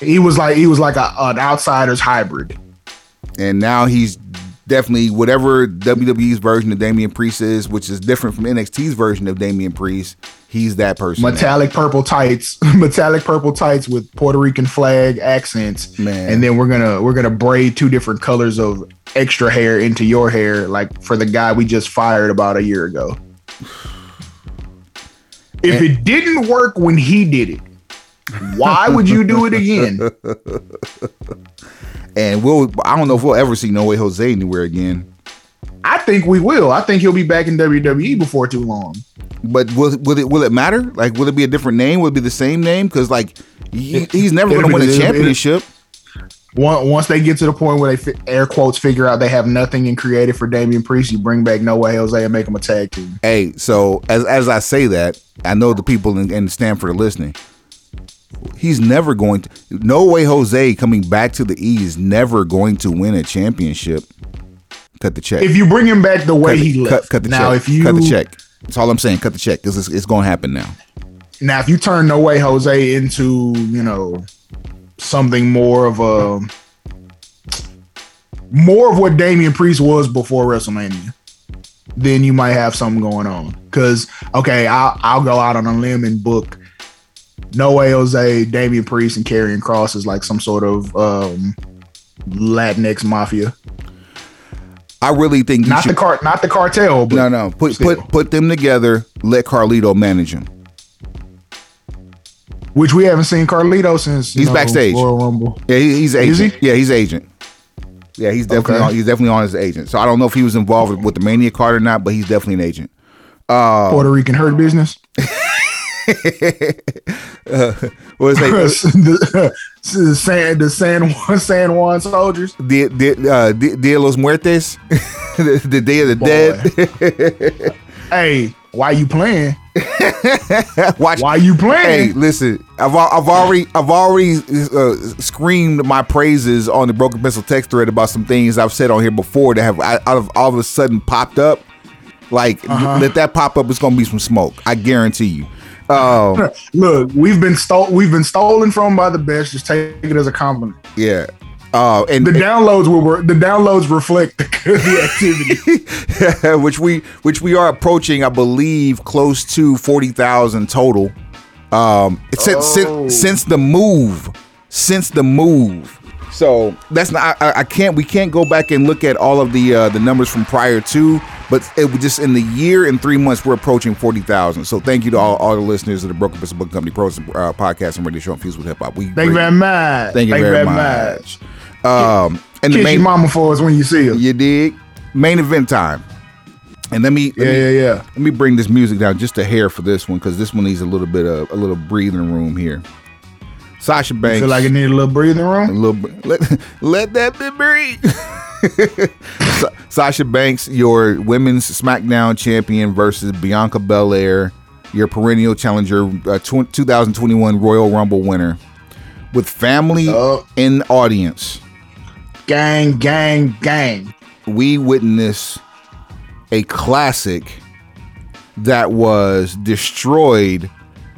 S2: he was like he was like a, an outsider's hybrid.
S1: And now he's definitely whatever WWE's version of Damian Priest is, which is different from NXT's version of Damian Priest. He's that person.
S2: Metallic now. purple tights, metallic purple tights with Puerto Rican flag accents. Man. And then we're gonna we're gonna braid two different colors of extra hair into your hair, like for the guy we just fired about a year ago. If and- it didn't work when he did it, why would you do it again?
S1: and we'll I don't know if we'll ever see No Way Jose anywhere again.
S2: I think we will. I think he'll be back in WWE before too long.
S1: But will, will it will it matter? Like, will it be a different name? Will it be the same name? Because like he, he's never going to win a championship.
S2: Once they get to the point where they air quotes figure out they have nothing in creative for Damian Priest, you bring back No Way Jose and make him a tag team.
S1: Hey, so as as I say that, I know the people in, in Stamford are listening. He's never going to. No way, Jose coming back to the E is never going to win a championship. Cut the check.
S2: If you bring him back the way
S1: cut,
S2: he left,
S1: cut, cut the
S2: now
S1: check.
S2: if you
S1: cut the check, that's all I'm saying. Cut the check because it's, it's going to happen now.
S2: Now, if you turn No Way Jose into you know something more of a more of what Damian Priest was before WrestleMania, then you might have something going on. Because okay, I'll I'll go out on a limb and book no way Jose, Damian Priest, and Karrion Kross is like some sort of um, Latinx mafia.
S1: I really think
S2: not should, the car, not the cartel.
S1: no, no, put still. put put them together. Let Carlito manage them.
S2: Which we haven't seen Carlito since
S1: he's
S2: know,
S1: backstage.
S2: Royal Rumble.
S1: Yeah, he's agent. He? Yeah, he's agent. Yeah, he's definitely okay. on, he's definitely on his agent. So I don't know if he was involved with the Mania card or not, but he's definitely an agent.
S2: Uh, Puerto Rican hurt business.
S1: Uh, what is
S2: the, the San the San Juan San Juan soldiers?
S1: The the uh, Dia los Muertes, the, the Day of the Boy.
S2: Dead. hey, why you playing?
S1: Watch.
S2: Why you playing?
S1: Hey, listen, I've I've already I've already uh, screamed my praises on the Broken Pencil text thread about some things I've said on here before that have out of all of a sudden popped up. Like uh-huh. let that pop up, it's gonna be some smoke. I guarantee you.
S2: Um, Look, we've been stole we've been stolen from by the best. Just take it as a compliment.
S1: Yeah. Uh, and
S2: the downloads were the downloads reflect the, the
S1: activity, which we which we are approaching, I believe, close to forty thousand total. Um, since, oh. since since the move, since the move. So that's not. I, I, can't. We can't go back and look at all of the uh, the numbers from prior to. But it was just in the year and three months, we're approaching 40,000. So thank you to all, all the listeners of the Broken Pencil Book Company Pros uh, podcast and radio show Infused with Hip Hop.
S2: We Thank you very much.
S1: Thank you thank very, very much. much. Um,
S2: and Kiss the main, your mama for us when you see her.
S1: You dig? Main event time. And let me, let
S2: yeah,
S1: me,
S2: yeah, yeah.
S1: Let me bring this music down just a hair for this one because this one needs a little bit of a little breathing room here. Sasha Banks. You
S2: feel like it need a little breathing room.
S1: A little. Let, let that be breathe. Sasha Banks, your women's SmackDown champion versus Bianca Belair, your perennial challenger, uh, 2021 Royal Rumble winner, with family uh, in audience.
S2: Gang, gang, gang.
S1: We witness a classic that was destroyed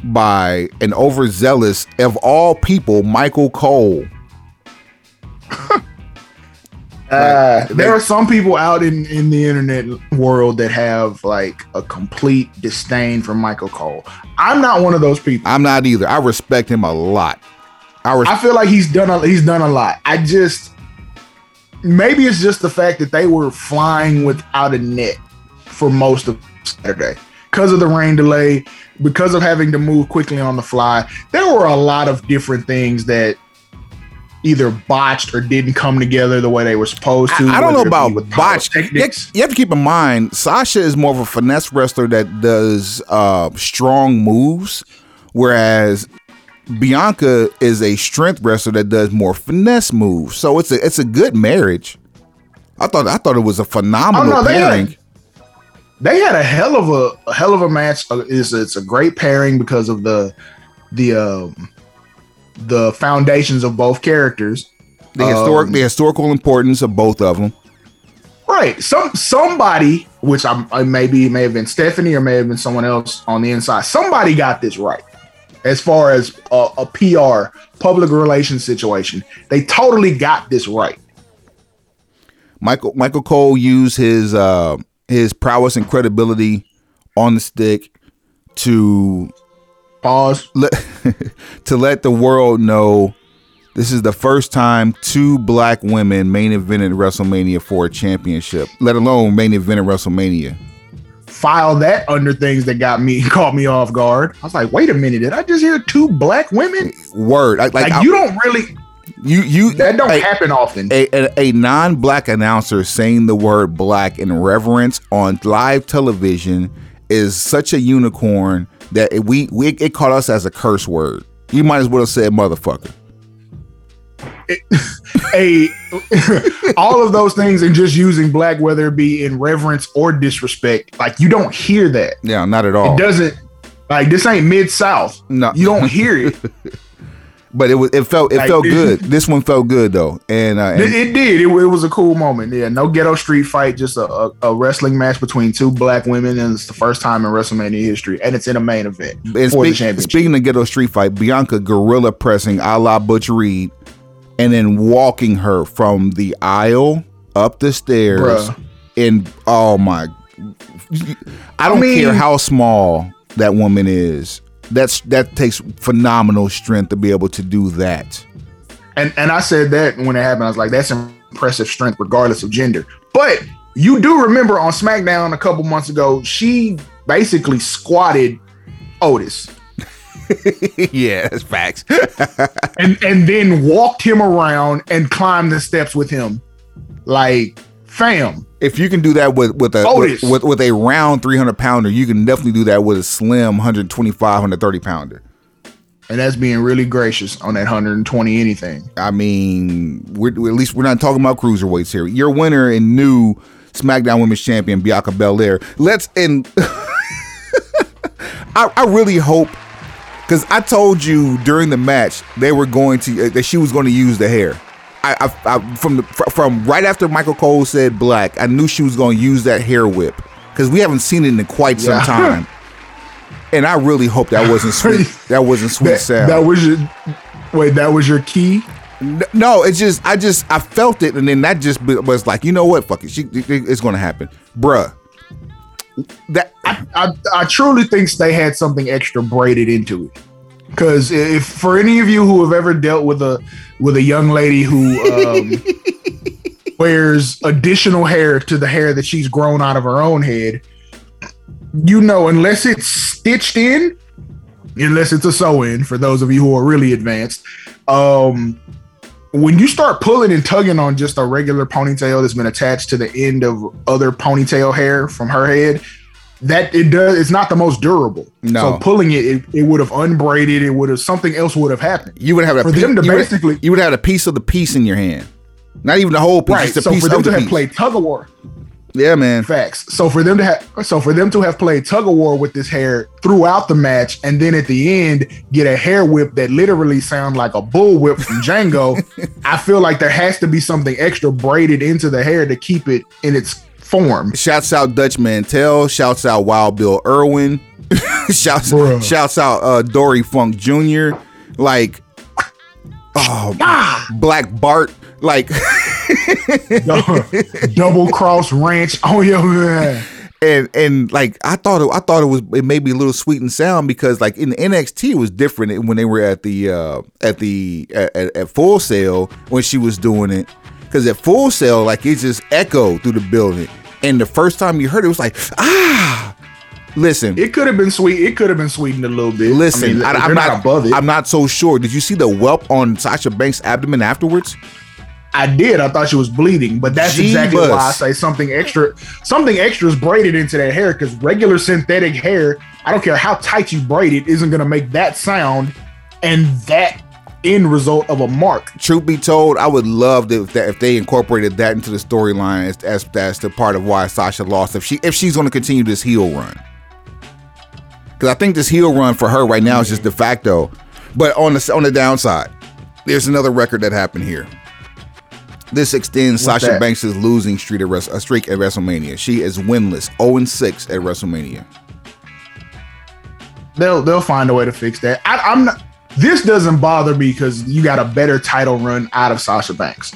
S1: by an overzealous, of all people, Michael Cole.
S2: Uh, there are some people out in, in the internet world that have like a complete disdain for Michael Cole. I'm not one of those people.
S1: I'm not either. I respect him a lot.
S2: I, res- I feel like he's done a, he's done a lot. I just maybe it's just the fact that they were flying without a net for most of Saturday because of the rain delay, because of having to move quickly on the fly. There were a lot of different things that either botched or didn't come together the way they were supposed to.
S1: I, I don't know
S2: whether it be
S1: about botched. You, you have to keep in mind, Sasha is more of a finesse wrestler that does uh, strong moves, whereas Bianca is a strength wrestler that does more finesse moves. So it's a it's a good marriage. I thought I thought it was a phenomenal
S2: Oh, no,
S1: pairing.
S2: They had a hell of a, a hell of a match. Uh, It's it's a great pairing because of the the um, the foundations of both characters.
S1: the historic
S2: Um,
S1: the historical importance of both of them.
S2: Right. Some somebody, which I'm I maybe may have been Stephanie or may have been someone else on the inside. Somebody got this right. As far as a, a PR public relations situation, they totally got this right.
S1: Michael Michael Cole used his uh, his prowess and credibility on the stick to
S2: Pause.
S1: let to let the world know this is the first time two black women main evented WrestleMania for a championship, let alone main evented WrestleMania.
S2: File that under things that got me caught me off guard. I was like, wait a minute, did I just hear two black women?
S1: Word, like, like,
S2: Like,
S1: I-
S2: you don't really
S1: you you
S2: that don't
S1: a,
S2: happen often.
S1: a, a, a non-black announcer saying the word black in reverence on live television is such a unicorn that it, we, we it caught us as a curse word. You might as well have said motherfucker.
S2: a all of those things and just using black, whether it be in reverence or disrespect, like you don't hear that.
S1: Yeah, not at all.
S2: It doesn't like this ain't mid south.
S1: No.
S2: you don't hear it.
S1: But it was it felt it
S2: Like,
S1: felt good. This one felt good though, and, uh,
S2: It,
S1: and
S2: it did. It, it was a cool moment. Yeah, no ghetto street fight, just a, a, a wrestling match between two black women, and it's the first time in WrestleMania history, and it's in a main event
S1: and
S2: for the championship.
S1: speaking of ghetto street fight, Bianca gorilla pressing a la Butch Reed, and then walking her from the aisle up the stairs.
S2: Bruh.
S1: And oh my, I don't
S2: mean-
S1: care how small that woman is. That's that takes phenomenal strength to be able to do that.
S2: and and I said that when it happened, I was like, that's impressive strength, regardless of gender. But you do remember on SmackDown a couple months ago, she basically squatted Otis
S1: yeah, that's facts.
S2: and and then walked him around and climbed the steps with him. Like, fam,
S1: if you can do that with with a with, with, with a round 300 pounder, you can definitely do that with a slim 125, 130 pounder.
S2: and that's being really gracious on that 120 anything.
S1: I mean, we're, at least we're not talking about cruiserweights here. Your winner and new SmackDown Women's Champion Bianca Belair. Let's and I, I really hope because I told you during the match they were going to uh, that she was going to use the hair. I, I, I from the from right after Michael Cole said black, I knew she was going to use that hair whip because we haven't seen it in quite some
S2: Yeah.
S1: time. And I really hope that wasn't sweet. That wasn't sweet
S2: That,
S1: sound.
S2: that was your wait. That was your key.
S1: No, it's just I just I felt it, and then that just was like, you know what, fuck it, she, it's gonna happen, bruh. That
S2: I, I truly think they had something extra braided into it. Because if for any of you who have ever dealt with a with a young lady who um, wears additional hair to the hair that she's grown out of her own head, you know, unless it's stitched in, unless it's a sew in, for those of you who are really advanced, um, when you start pulling and tugging on just a regular ponytail that's been attached to the end of other ponytail hair from her head, that it does it's not the most durable.
S1: No.
S2: So pulling it, it, it would have unbraided, it would have something else would have happened.
S1: you would have a
S2: For
S1: pi-
S2: them to
S1: you would-
S2: basically-
S1: you would have a piece of the piece in your hand, not even the whole piece,
S2: Right. So
S1: piece
S2: for them to have
S1: piece.
S2: played tug of war.
S1: yeah, man.
S2: Facts. So for them to have so for them to have played tug of war with this hair throughout the match, and then at the end get a hair whip that literally sounds like a bull whip from Django, I feel like there has to be something extra braided into the hair to keep it in its form.
S1: Shouts out Dutch Mantell. Shouts out Wild Bill Irwin. shouts
S2: Bruh.
S1: shouts out uh, Dory Funk Jr. Like, oh,
S2: Ah,
S1: Black Bart. Like,
S2: double cross ranch. Oh yeah,
S1: and and like I thought it, I thought it was it made me a little sweet and sound because like in NXT it was different when they were at the uh at the at, at, at Full Sail when she was doing it. Because at Full Sail, like it just echoed through the building. And the first time you heard it, it was like, ah. Listen,
S2: It could have been sweet. It could have been sweetened a little bit.
S1: listen. I
S2: mean,
S1: am
S2: they're
S1: not,
S2: above it.
S1: I'm not so sure. Did you see the whelp on Sasha Banks' abdomen afterwards?
S2: I did. I thought she was bleeding, but that's exactly
S1: Jeebus.
S2: why I say something extra. Something extra is braided into that hair because regular synthetic hair, I don't care how tight you braid it, isn't going to make that sound and that end result of a mark.
S1: Truth be told, I would love if, that, if they incorporated that into the storyline as, as that's the part of why Sasha lost. If she if she's going to continue this heel run, because I think this heel run for her right now is just de facto. But on the on the downside, there's another record that happened here. This extends
S2: What's
S1: Sasha
S2: that?
S1: Banks' losing streak at, Wres- a streak at WrestleMania. She is winless, 0 6 at WrestleMania.
S2: They'll they'll find a way to fix that. I, I'm not. This doesn't bother me because you got a better title run out of Sasha Banks.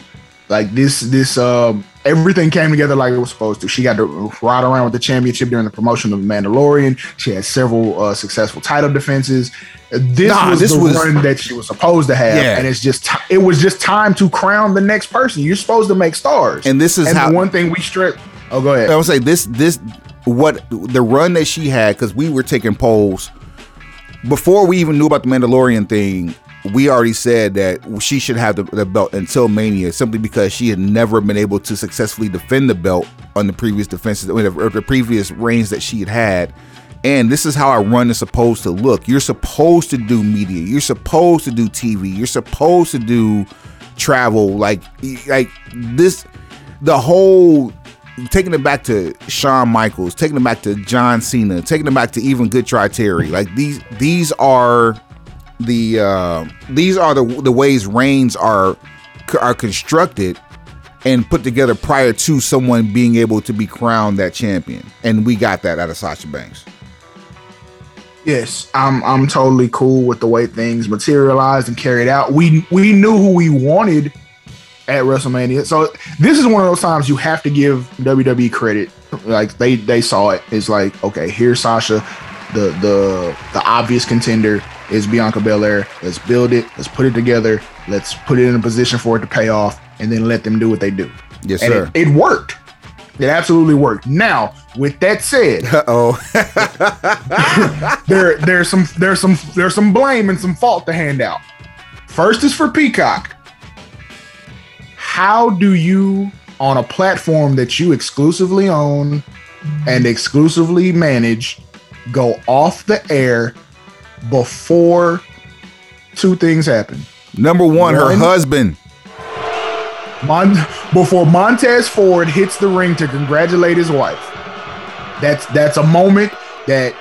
S2: Like this this um everything came together like it was supposed to. She got to ride around with the championship during the promotion of the Mandalorian. She had several uh, successful title defenses. This
S1: Nah,
S2: was
S1: this
S2: the
S1: was-
S2: run that she was supposed to have,
S1: Yeah.
S2: and it's just ti- it was just time to crown the next person. You're supposed to make stars,
S1: And this is
S2: and
S1: how-
S2: the one thing we strip. Oh, go ahead.
S1: I would say this this what the run that she had because we were taking polls before we even knew about the Mandalorian thing. We already said that she should have the, the belt until Mania, simply because she had never been able to successfully defend the belt on the previous defenses or the, or the previous reigns that she had had. And this is how a run is supposed to look. You're supposed to do media. You're supposed to do TV. You're supposed to do travel. Like, like this, the whole taking it back to Shawn Michaels, taking it back to John Cena, taking it back to even Good Try Terry. Like these, these are the uh, these are the the ways reigns are are constructed and put together prior to someone being able to be crowned that champion. And we got that out of Sasha Banks.
S2: Yes, I'm I'm totally cool with the way things materialized and carried out. We we knew who we wanted at WrestleMania. So this is one of those times you have to give WWE credit. Like they they saw it. It's like, okay, here's Sasha. The the the obvious contender is Bianca Belair. Let's build it. Let's put it together. Let's put it in a position for it to pay off and then let them do what they do.
S1: Yes,
S2: and
S1: sir.
S2: It, it worked. It absolutely worked. Now, with that said,
S1: oh.
S2: there there's some there's some there's some blame and some fault to hand out. First is for Peacock. How do you on a platform that you exclusively own and exclusively manage go off the air before two things happen?
S1: Number one, her husband.
S2: Mon- before Montez Ford hits the ring to congratulate his wife. That's that's a moment that,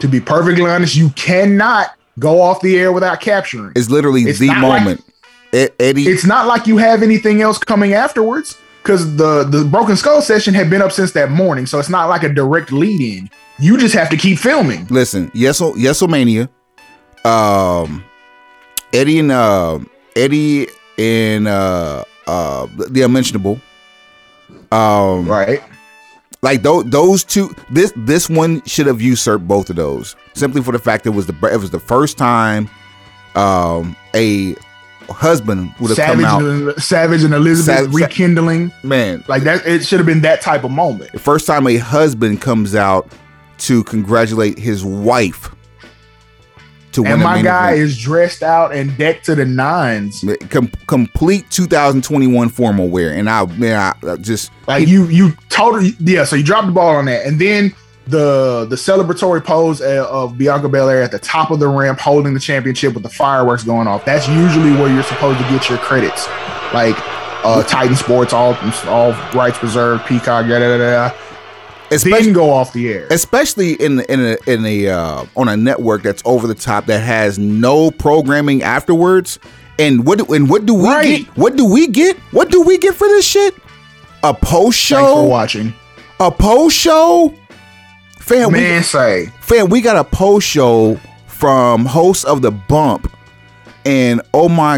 S2: to be perfectly honest, you cannot go off the air without capturing.
S1: is literally
S2: It's
S1: the
S2: like-
S1: moment. E- Eddie,
S2: It's not like you have anything else coming afterwards because the the Broken Skull session had been up since that morning, so it's not like a direct lead in. You just have to keep filming.
S1: listen, yes, Yesomania, um, Eddie and uh, Eddie and uh, uh, the Unmentionable, um,
S2: Right.
S1: like those those two. This this one should have usurped both of those simply for the fact it was the it was the first time, um, a husband would have
S2: Savage
S1: come out.
S2: and, Savage and Elizabeth rekindling.
S1: Man,
S2: Like that, it should have been that type of moment.
S1: the first time a husband comes out to congratulate his wife to win
S2: And my guy is dressed out and decked to the nines.
S1: Com- complete 2021 formal wear, and I man, I, I just
S2: Like you, you totally yeah. So you dropped the ball on that, and then the the celebratory pose of Bianca Belair at the top of the ramp, holding the championship with the fireworks going off. That's usually where you're supposed to get your credits, like uh, Titan Sports, all all rights reserved, Peacock, da da da. da.
S1: especially
S2: go off the air.
S1: especially in in a, in a uh, on a network that's over the top that has no programming afterwards. And what do, and what do we
S2: Right.
S1: get? What do we get? What do we get for this shit? A post show.
S2: Thanks for watching.
S1: A post show? Fam, we,
S2: Man, say.
S1: fam, we got a post show from host of the bump, and oh my,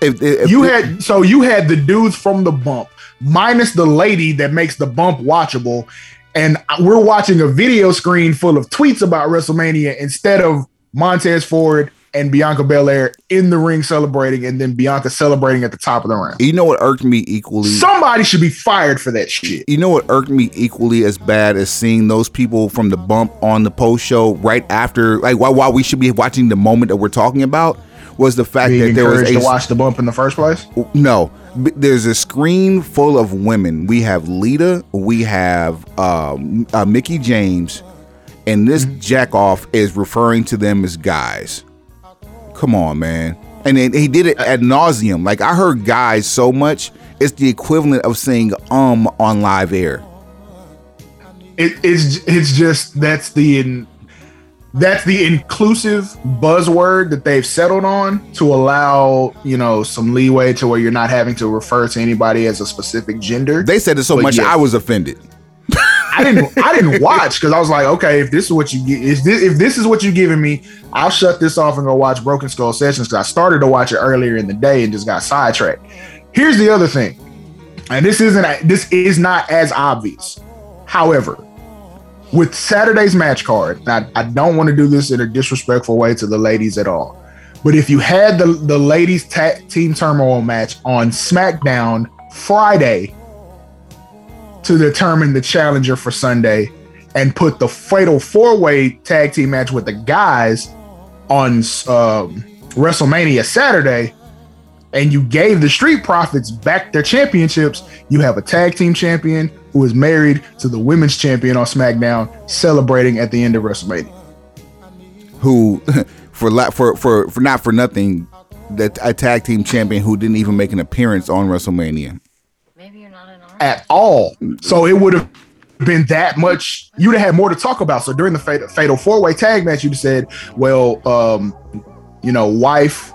S1: if, if
S2: you had so you had the dudes from the bump minus the lady that makes the bump watchable. And we're watching a video screen full of tweets about wrestlemania instead of montez ford and Bianca Belair in the ring celebrating, and then Bianca celebrating at the top of the round.
S1: You know what irked me equally?
S2: Somebody should be fired for that shit.
S1: You know what irked me equally as bad as seeing those people from the bump on the post show right after, like while, while we should be watching the moment that we're talking about, was the fact
S2: Being
S1: that there was a
S2: to watch the bump in the first place.
S1: no. There's a screen full of women. We have Lita. We have um, uh, Mickie James, and this jack off is referring to them as guys. Come on, man. And then he did it ad nauseum. Like I heard guys so much, it's the equivalent of saying um on live air.
S2: It, it's it's just that's the in, that's the inclusive buzzword that they've settled on to allow you know some leeway to where you're not having to refer to anybody as a specific gender.
S1: They said it so
S2: But
S1: much
S2: yes.
S1: I was offended.
S2: I didn't I didn't watch because I was like, okay, if this is what you get, is this if this is what you're giving me, I'll shut this off and go watch Broken Skull Sessions because I started to watch it earlier in the day and just got sidetracked. Here's the other thing, and this isn't this is not as obvious. However, with Saturday's match card, I, I don't want to do this in a disrespectful way to the ladies at all. But if you had the the ladies tag team turmoil match on SmackDown Friday to determine the challenger for Sunday, and put the fatal four way tag team match with the guys on um, WrestleMania Saturday, and you gave the Street Profits back their championships, you have a tag team champion who is married to the women's champion on SmackDown, celebrating at the end of WrestleMania.
S1: Who, for for for for not for nothing, that a tag team champion who didn't even make an appearance on WrestleMania.
S4: Maybe you're not an artist.
S2: At all. So it would have been that much. You'd have had more to talk about. So during the fatal, fatal four way tag match, you'd have said, "Well, um, you know, wife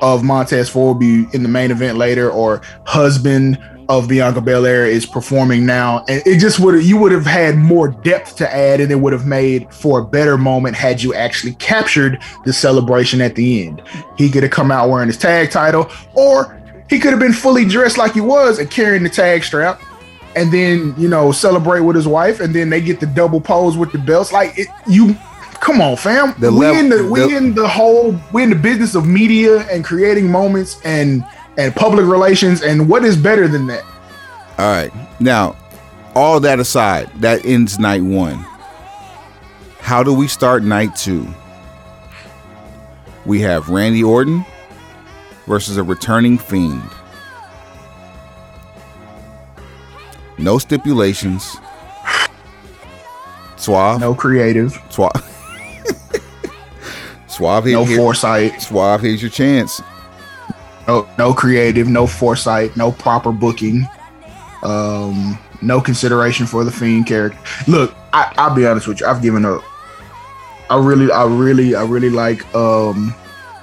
S2: of Montez Ford will be in the main event later, or husband of Bianca Belair is performing now." And it just would you would have had more depth to add, and it would have made for a better moment had you actually captured the celebration at the end. He could have come out wearing his tag title, or he could have been fully dressed like he was and carrying the tag strap and then you know celebrate with his wife, and then they get the double pose with the belts. Like it, you, come on, fam.
S1: The
S2: we
S1: level-
S2: in the we
S1: the-
S2: in the whole we in the business of media and creating moments and and public relations. And what is better than that?
S1: All right. Now, all that aside, that ends night one. How do we start night two? We have Randy Orton versus a returning fiend. No stipulations. Suave.
S2: No creative,
S1: Suave. Suave.
S2: No
S1: here-
S2: foresight,
S1: Suave. Here's your chance.
S2: no no creative, no foresight, no proper booking, um, no consideration for the fiend character. Look, I, I'll be honest with you. I've given up. I really, I really, I really like um,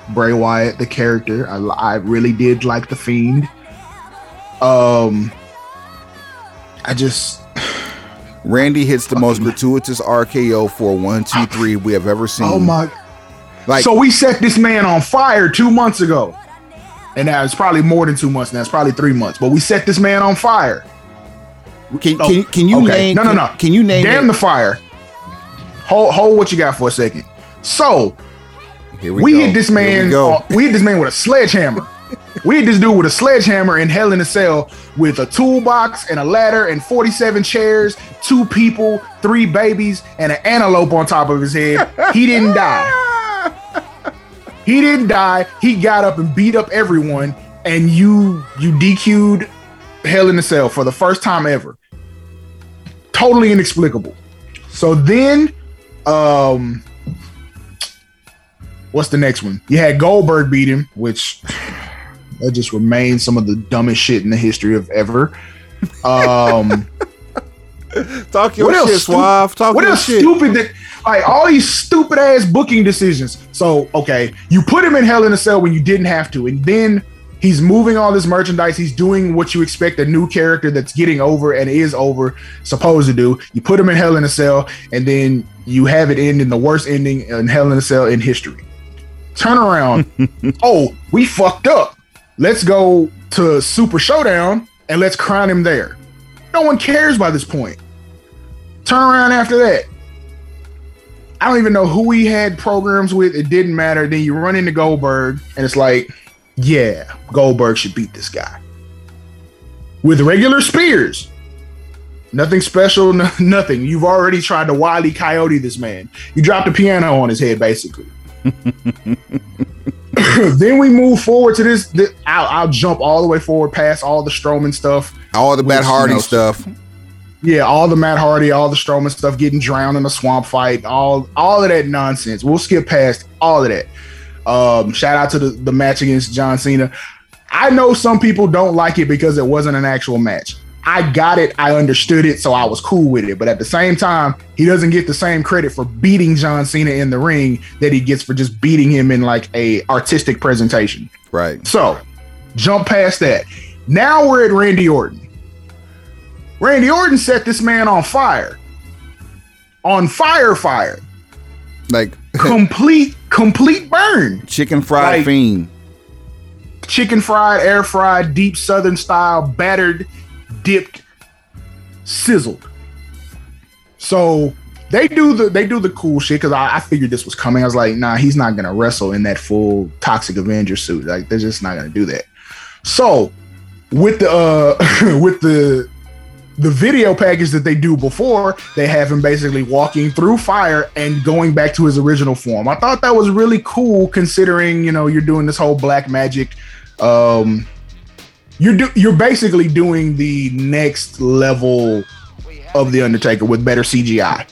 S2: Bray Wyatt, the character. I, I really did like the fiend. Um, I just
S1: Randy hits the most gratuitous RKO for one, two, three we have ever seen.
S2: oh my
S1: Like
S2: so we set this man on fire two months ago. And now it's probably more than two months now. It's probably three months. But we set this man on fire.
S1: Can,
S2: Oh,
S1: can, can you
S2: okay.
S1: name?
S2: No, no,
S1: can-
S2: no.
S1: Can you name?
S2: Damn
S1: it?
S2: the fire. Hold, hold what you got for a second. So
S1: Here
S2: we,
S1: go.
S2: hit this man.
S1: we
S2: uh, we hit this man with a sledgehammer. we hit this dude with a sledgehammer in Hell in a Cell with a toolbox and a ladder and 47 chairs, two people, three babies, and an antelope on top of his head. He didn't die. He didn't die. He got up and beat up everyone, and you you DQ'd Hell in a Cell for the first time ever. Totally inexplicable. So then, um, what's the next one? You had Goldberg beat him, which that just remains some of the dumbest shit in the history of ever. Um,
S1: Talk your
S2: what else?
S1: shit,
S2: stu-
S1: Suave. Talk
S2: what
S1: your
S2: else
S1: shit.
S2: stupid that like all these stupid ass booking decisions. So okay, you put him in Hell in a Cell when you didn't have to, and then he's moving all this merchandise. He's doing what you expect a new character that's getting over and is over supposed to do. You put him in Hell in a Cell, and then you have it end in the worst ending in Hell in a Cell in history. Turn around. oh, we fucked up. Let's go to Super Showdown and let's crown him there. No one cares by this point. Turn around after that. I don't even know who he had programs with. It didn't matter. Then you run into Goldberg, and it's like, yeah, Goldberg should beat this guy with regular spears. Nothing special, no, nothing. You've already tried to wily coyote this man. You dropped a piano on his head, basically. then we move forward to this. this I'll, I'll, jump all the way forward past all the Strowman stuff,
S1: all the Matt Hardy you know, stuff.
S2: Yeah, all the Matt Hardy, all the Strowman stuff, getting drowned in a swamp fight, all all of that nonsense. We'll skip past all of that. Um, shout out to the, the match against John Cena. I know some people don't like it because it wasn't an actual match. I got it, I understood it, so I was cool with it. But at the same time, he doesn't get the same credit for beating John Cena in the ring that he gets for just beating him in like a artistic presentation.
S1: Right.
S2: So, jump past that. Now we're at Randy Orton. Randy Orton set this man on fire. On fire, fire.
S1: Like
S2: complete, complete burn.
S1: Chicken fried like, fiend.
S2: Chicken fried, air fried, deep southern style, battered dipped, sizzled. So they do the they do the cool shit because I, I, figured this was coming. I was like, nah, he's not gonna wrestle in that full Toxic Avenger suit. Like they're just not gonna do that. So with the uh with the the video package that they do before, they have him basically walking through fire and going back to his original form. I thought that was really cool considering, you know, you're doing this whole black magic um you're do, you're basically doing the next level of the Undertaker with better CGI.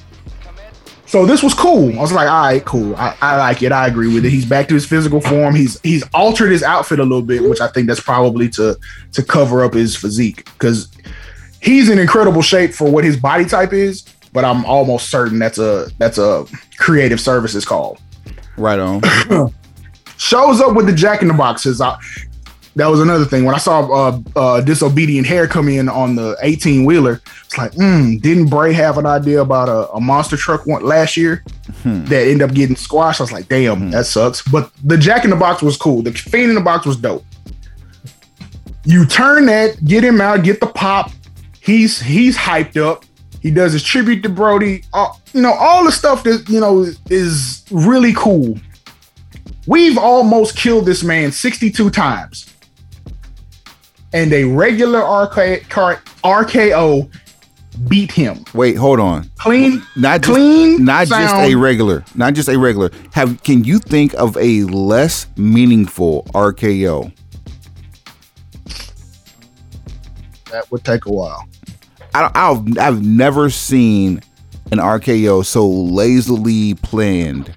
S2: So this was cool. I was like, all right, cool. I, I like it. I agree with it. He's back to his physical form. He's he's altered his outfit a little bit, which I think that's probably to to cover up his physique because he's in incredible shape for what his body type is. But I'm almost certain that's a that's a creative services call.
S1: Right on.
S2: Shows up with the Jack in the Boxes. I, that was another thing. When I saw uh, uh, disobedient hair come in on the 18 wheeler, it's like, mm, didn't Bray have an idea about a, a monster truck one last year hmm. that ended up getting squashed? I was like, damn, hmm. that sucks. But the Jack in the Box was cool. The Fiend in the Box was dope. You turn that, get him out, get the pop. He's he's hyped up. He does his tribute to Brody. Uh, you know all the stuff that you know is really cool. We've almost killed this man 62 times and a regular RK, RKO beat him.
S1: Wait, hold on.
S2: Clean,
S1: not
S2: just, clean,
S1: not sound. just a regular, not just a regular. Have can you think of a less meaningful RKO?
S2: That would take a while.
S1: I, I've I've never seen an RKO so lazily planned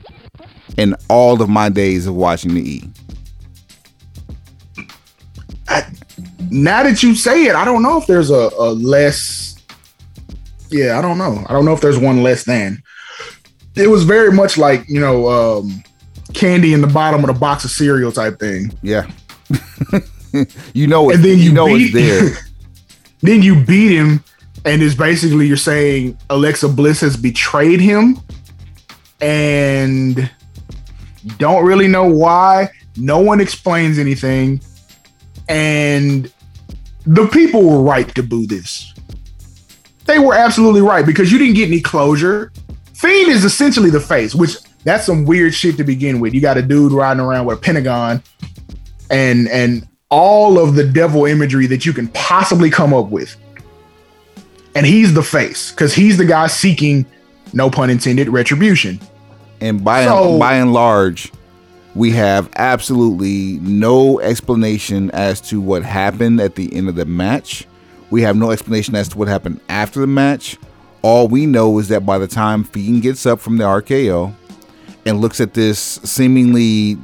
S1: in all of my days of watching the E.
S2: now that you say it, I don't know if there's a, a less. Yeah, I don't know. I don't know if there's one less than. It was very much like you know, um, candy in the bottom of the box of cereal type thing.
S1: Yeah, you know, and then you, you know beat, it's there.
S2: then you beat him, and it's basically you're saying Alexa Bliss has betrayed him, and don't really know why. No one explains anything, and the people were right to boo this. They were absolutely right because you didn't get any closure. Fiend is essentially the face, which that's some weird shit to begin with. You got a dude riding around with a pentagon and and all of the devil imagery that you can possibly come up with. And he's the face because he's the guy seeking, no pun intended, retribution.
S1: And by so, by and large, we have absolutely no explanation as to what happened at the end of the match. We have no explanation as to what happened after the match. All we know is that by the time Fiend gets up from the RKO and looks at this seemingly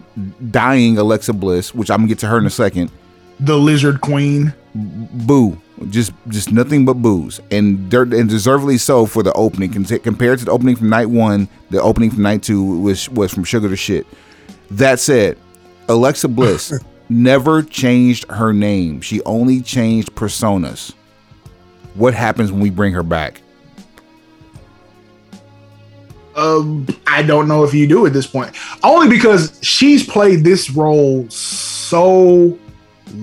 S1: dying Alexa Bliss, which I'm gonna get to her in a second,
S2: the Lizard Queen,
S1: boo, just just nothing but boos, and and deservedly so for the opening. Compared to the opening from night one, the opening from night two was was from sugar to shit. That said, Alexa Bliss never changed her name. She only changed personas. What happens when we bring her back?
S2: Um, I don't know if you do at this point. Only because she's played this role so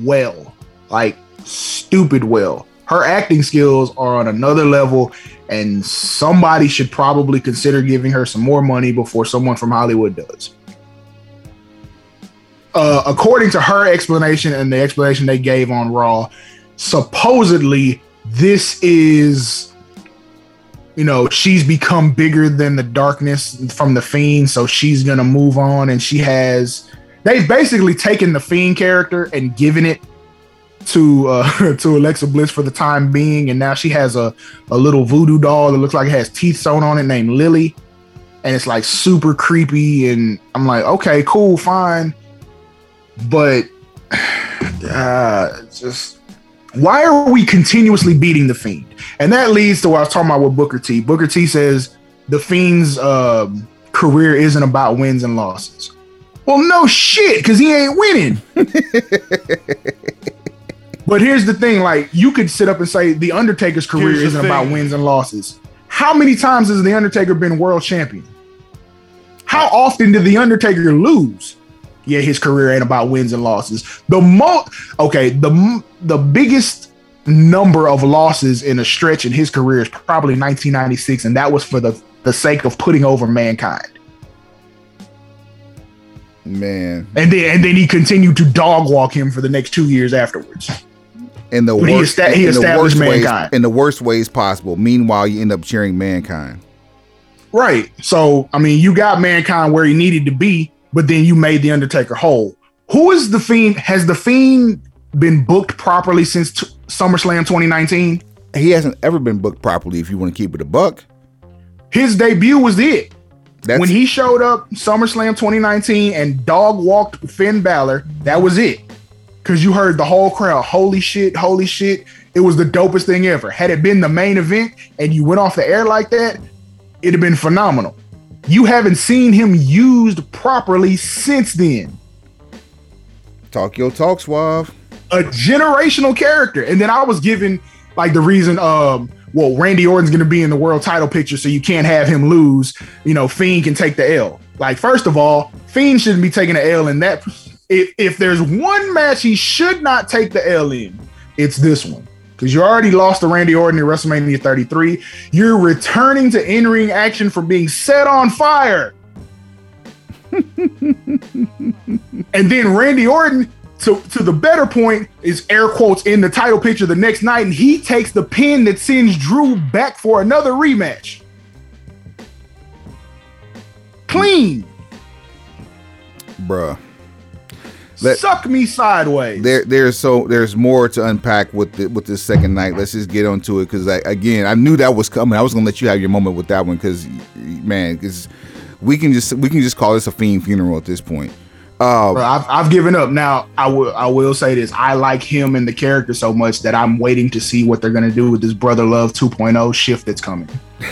S2: well, like stupid well. Her acting skills are on another level, and somebody should probably consider giving her some more money before someone from Hollywood does. Uh, according to her explanation and the explanation they gave on Raw, supposedly this is you know she's become bigger than the darkness from the fiend so she's gonna move on and she has they've basically taken the fiend character and given it to uh to alexa bliss for the time being and now she has a a little voodoo doll that looks like it has teeth sewn on it named lily and it's like super creepy and i'm like okay cool fine but uh just why are we continuously beating the fiend? And that leads to what i was talking about with booker t. Booker t says the fiend's um, career isn't about wins and losses. Well no shit because he ain't winning. But here's the thing like you could sit up and say the undertaker's career
S4: the
S2: isn't about wins and losses. How many times has the undertaker been world champion? How often did the undertaker lose yeah, his career ain't about wins and losses. The most okay, the the biggest number of losses in a stretch in his career is probably 1996, and that was for the the sake of putting over mankind.
S1: Man,
S2: And then and then he continued to dog walk him for the next two years afterwards.
S1: in the
S2: But he
S1: worst,
S2: esta- he
S1: in the
S2: established
S1: worst ways,
S2: mankind.
S1: in the worst ways possible. Meanwhile, you end up cheering mankind.
S2: Right. So I mean, you got mankind where he needed to be, but then you made the Undertaker whole. Who is the Fiend? Has the Fiend been booked properly since t- SummerSlam 2019?
S1: He hasn't ever been booked properly. If you want to keep it a buck,
S2: His debut was it.
S1: that's
S2: when he showed up SummerSlam 2019 and dog walked Finn Balor, that was it. Cause you heard the whole crowd, holy shit, holy shit. It was the dopest thing ever. Had it been the main event and you went off the air like that, it'd have been phenomenal. You haven't seen him used properly since then.
S1: talk your talk, suave.
S2: A generational character. And then I was given like the reason um well, Randy Orton's gonna be in the world title picture, so you can't have him lose. You know, Fiend can take the L. Like, first of all, Fiend shouldn't be taking the L in that. If if there's one match he should not take the L in, it's this one. Because you already lost to Randy Orton in WrestleMania 33. You're returning to in-ring action for being set on fire. and then Randy Orton, to, to the better point, is air quotes in the title picture the next night, and he takes the pin that sends Drew back for another rematch. Clean.
S1: Bruh. Let-
S2: Suck me sideways.
S1: There, there's so there's more to unpack with the, with this second night. Let's just get onto it because again, I knew that was coming. I was gonna let you have your moment with that one because, man, because we can just we can just call this a fiend funeral at this point. Uh,
S2: Bro, I've, I've given up. Now I will I will say this. I like him and the character so much that I'm waiting to see what they're gonna do with this Brother Love 2.0 shift that's coming.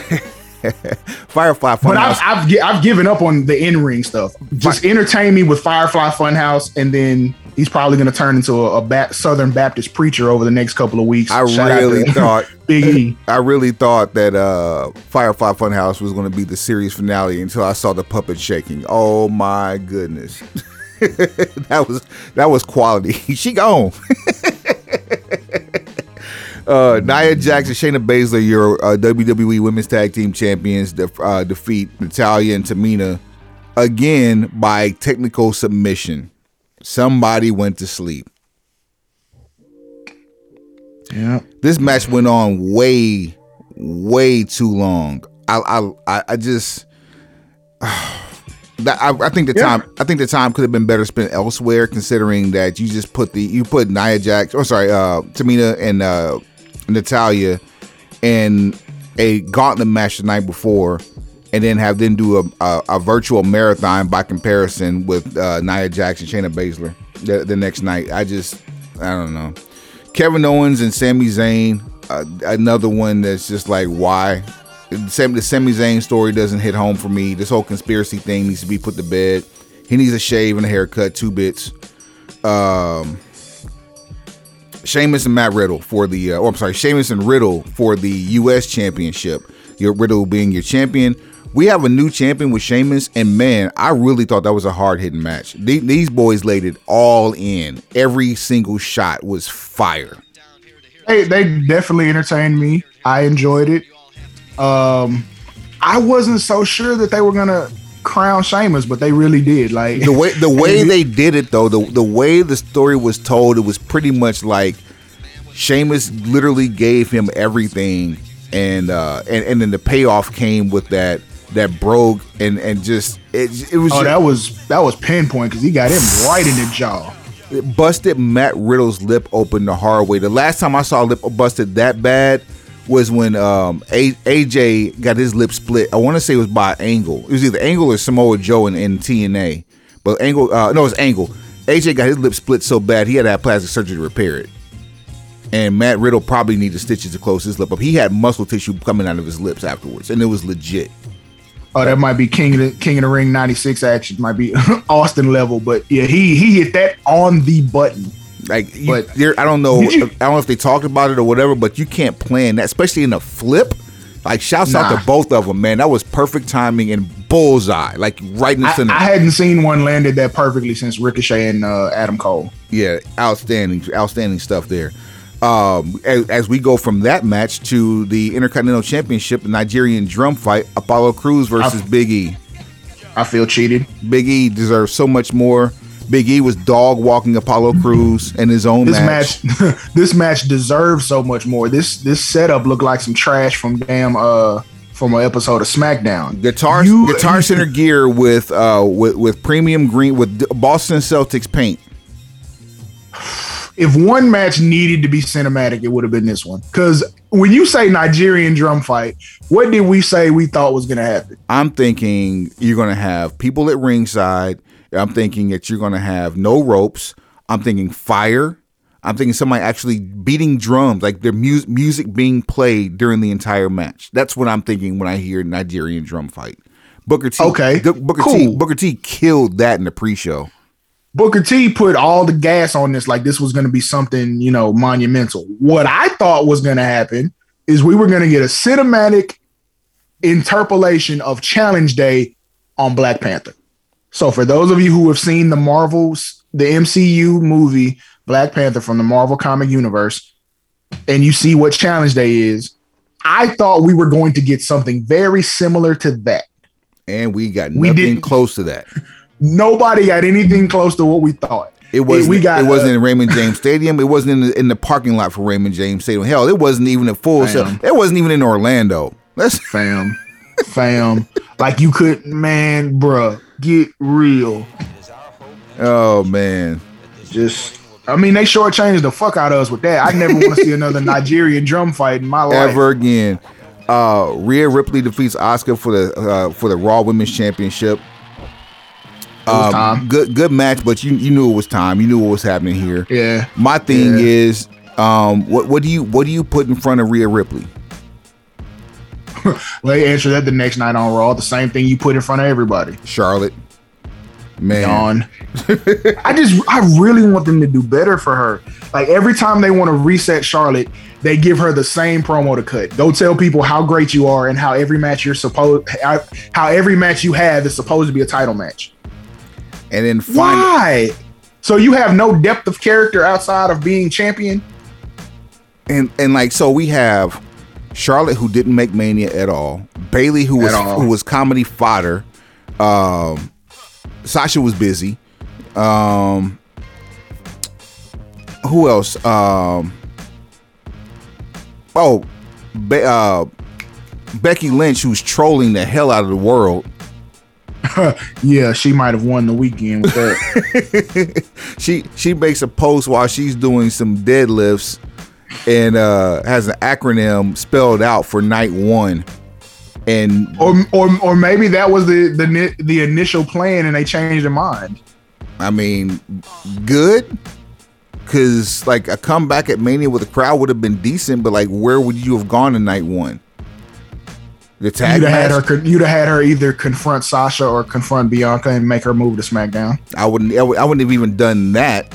S1: Firefly
S2: But I've
S1: Funhouse.
S2: I've, I've given up on the in ring stuff. Just entertain me with Firefly Funhouse, and then he's probably gonna turn into a, a ba- Southern Baptist preacher over the next couple of weeks.
S1: I
S2: Shout
S1: really thought
S2: Big E.
S1: I really thought that uh, Firefly Funhouse was going to be the series finale until I saw the puppet shaking. Oh my goodness, that was that was quality. she gone. Uh, Nia Jax and Shayna Baszler, your uh, WWE Women's Tag Team Champions, def- uh, defeat Natalya and Tamina again by technical submission. Somebody went to sleep.
S2: Yeah.
S1: this match went on way, way too long. I, I, I- just, I, I think the
S2: Yeah.
S1: time, I think the time could have been better spent elsewhere, considering that you just put the, you put Nia Jax, or sorry, uh, Tamina and uh, Natalya in a gauntlet match the night before, and then have them do a, a, a virtual marathon by comparison with uh, Nia Jackson, Shayna Baszler the, the next night. I just, I don't know. Kevin Owens and Sami Zayn, uh, another one that's just like why. Sam, the Sami Zayn story doesn't hit home for me. This whole conspiracy thing needs to be put to bed. He needs a shave and a haircut, two bits. Um, Sheamus and Matt Riddle for the, uh, oh, I'm sorry, Sheamus and Riddle for the U.S. Championship. Your Riddle being your champion. We have a new champion with Sheamus, and man, I really thought that was a hard hitting match. These boys laid it all in. Every single shot was fire.
S2: They they definitely entertained me. I enjoyed it. Um, I wasn't so sure that they were gonna crown Sheamus, but they really did. Like
S1: the way the way they did it though, the the way the story was told, it was pretty much like Sheamus literally gave him everything, and uh, and and then the payoff came with that that broke and and just it it was
S2: Oh,
S1: just-
S2: that was that was pinpoint because he got him right in the jaw.
S1: it busted Matt Riddle's lip open the hard way. The last time I saw a lip busted that bad was when um, A- AJ got his lip split. I want to say it was by Angle. It was either Angle or Samoa Joe in, in TNA. But Angle, uh, no, it was Angle. AJ got his lip split so bad he had to have plastic surgery to repair it. And Matt Riddle probably needed stitches to close his lip up. He had muscle tissue coming out of his lips afterwards, and it was legit.
S2: Oh, that might be King of the King of the Ring '96 action. Might be Austin level, but yeah, he he hit that on the button.
S1: Like, you,
S2: But-
S1: I don't know. I don't know if they talked about it or whatever, but you can't plan that, especially in a flip. Like, shouts out to both of them, man. That was perfect timing and bullseye, like right in the
S2: I,
S1: center.
S2: I hadn't seen one landed that perfectly since Ricochet and uh, Adam Cole.
S1: yeah, outstanding, outstanding stuff there. Um, as, as we go from that match to the Intercontinental Championship, the Nigerian drum fight, Apollo Crews versus
S2: I-
S1: Big E.
S2: I feel cheated.
S1: Big E deserves so much more. Big E was dog walking Apollo Crews in his own
S2: This
S1: match.
S2: match, this match deserves so much more. This this setup looked like some trash from damn uh from an episode of SmackDown.
S1: Guitar
S2: You-
S1: Guitar Center gear with uh with, with premium green with Boston Celtics paint.
S2: If one match needed to be cinematic, it would have been this one. Because when you say Nigerian drum fight, what did we say we thought was going to happen?
S1: I'm thinking you're gonna have people at ringside. I'm thinking that you're gonna have no ropes. I'm thinking fire. I'm thinking somebody actually beating drums, like their mu- music being played during the entire match. That's what I'm thinking when I hear Nigerian drum fight. Booker T.
S2: Okay,
S1: D- Booker T.
S2: cool.
S1: Booker T. killed that in the pre-show.
S2: Booker T put all the gas on this, like this was going to be something, you know, monumental. What I thought was going to happen is we were going to get a cinematic interpolation of Challenge Day on Black Panther. So, for those of you who have seen the Marvels, the MCU movie Black Panther from the Marvel comic universe, and you see what Challenge Day is, I thought we were going to get something very similar to that.
S1: And we got
S2: We
S1: nothing
S2: didn't-
S1: close to that.
S2: Nobody got anything close to what we thought.
S1: It wasn't.
S2: we got,
S1: it wasn't
S2: uh,
S1: in Raymond James Stadium. It wasn't in the, in the parking lot for Raymond James Stadium. Hell, it wasn't even a full. Sail. It wasn't even in Orlando. That's
S2: fam, fam. Like you couldn't, man, bruh, get real.
S1: oh man.
S2: Just, I mean, they shortchanged the fuck out of us with that. I never want to see another Nigerian drum fight in my life.
S1: Ever again. Uh, Rhea Ripley defeats Asuka for the uh, for the Raw Women's Championship. Um, good good match, but you you knew it was time. You knew what was happening here.
S2: Yeah,
S1: My thing
S2: Yeah.
S1: is, um, what what do you what do you put in front of Rhea Ripley?
S2: well, they answer that the next night on Raw. The same thing you put in front of everybody.
S1: Charlotte. Man,
S2: I just, I really want them to do better for her. Like every time they want to reset Charlotte, they give her the same promo to cut. Go tell people how great you are and how every match you're supposed, how, every match you have is supposed to be a title match.
S1: and then find
S2: Why? So you have no depth of character outside of being champion?
S1: and and like so we have Charlotte who didn't make Mania at all, Bayley who was
S2: all.
S1: who was comedy fodder, um, Sasha was busy, um, who else? Um, oh, Be- uh, Becky Lynch who's trolling the hell out of the world.
S2: Yeah, she might have won the weekend with that.
S1: she she makes a post while she's doing some deadlifts and uh has an acronym spelled out for night one and
S2: or, or or maybe that was the the the initial plan and they changed their mind.
S1: i mean good because like a comeback at mania with a crowd would have been decent but like where would you have gone in night one the tag
S2: You'd have had her. You'd have had her either confront Sasha or confront Bianca and make her move to SmackDown.
S1: i wouldn't I would- I wouldn't have even done that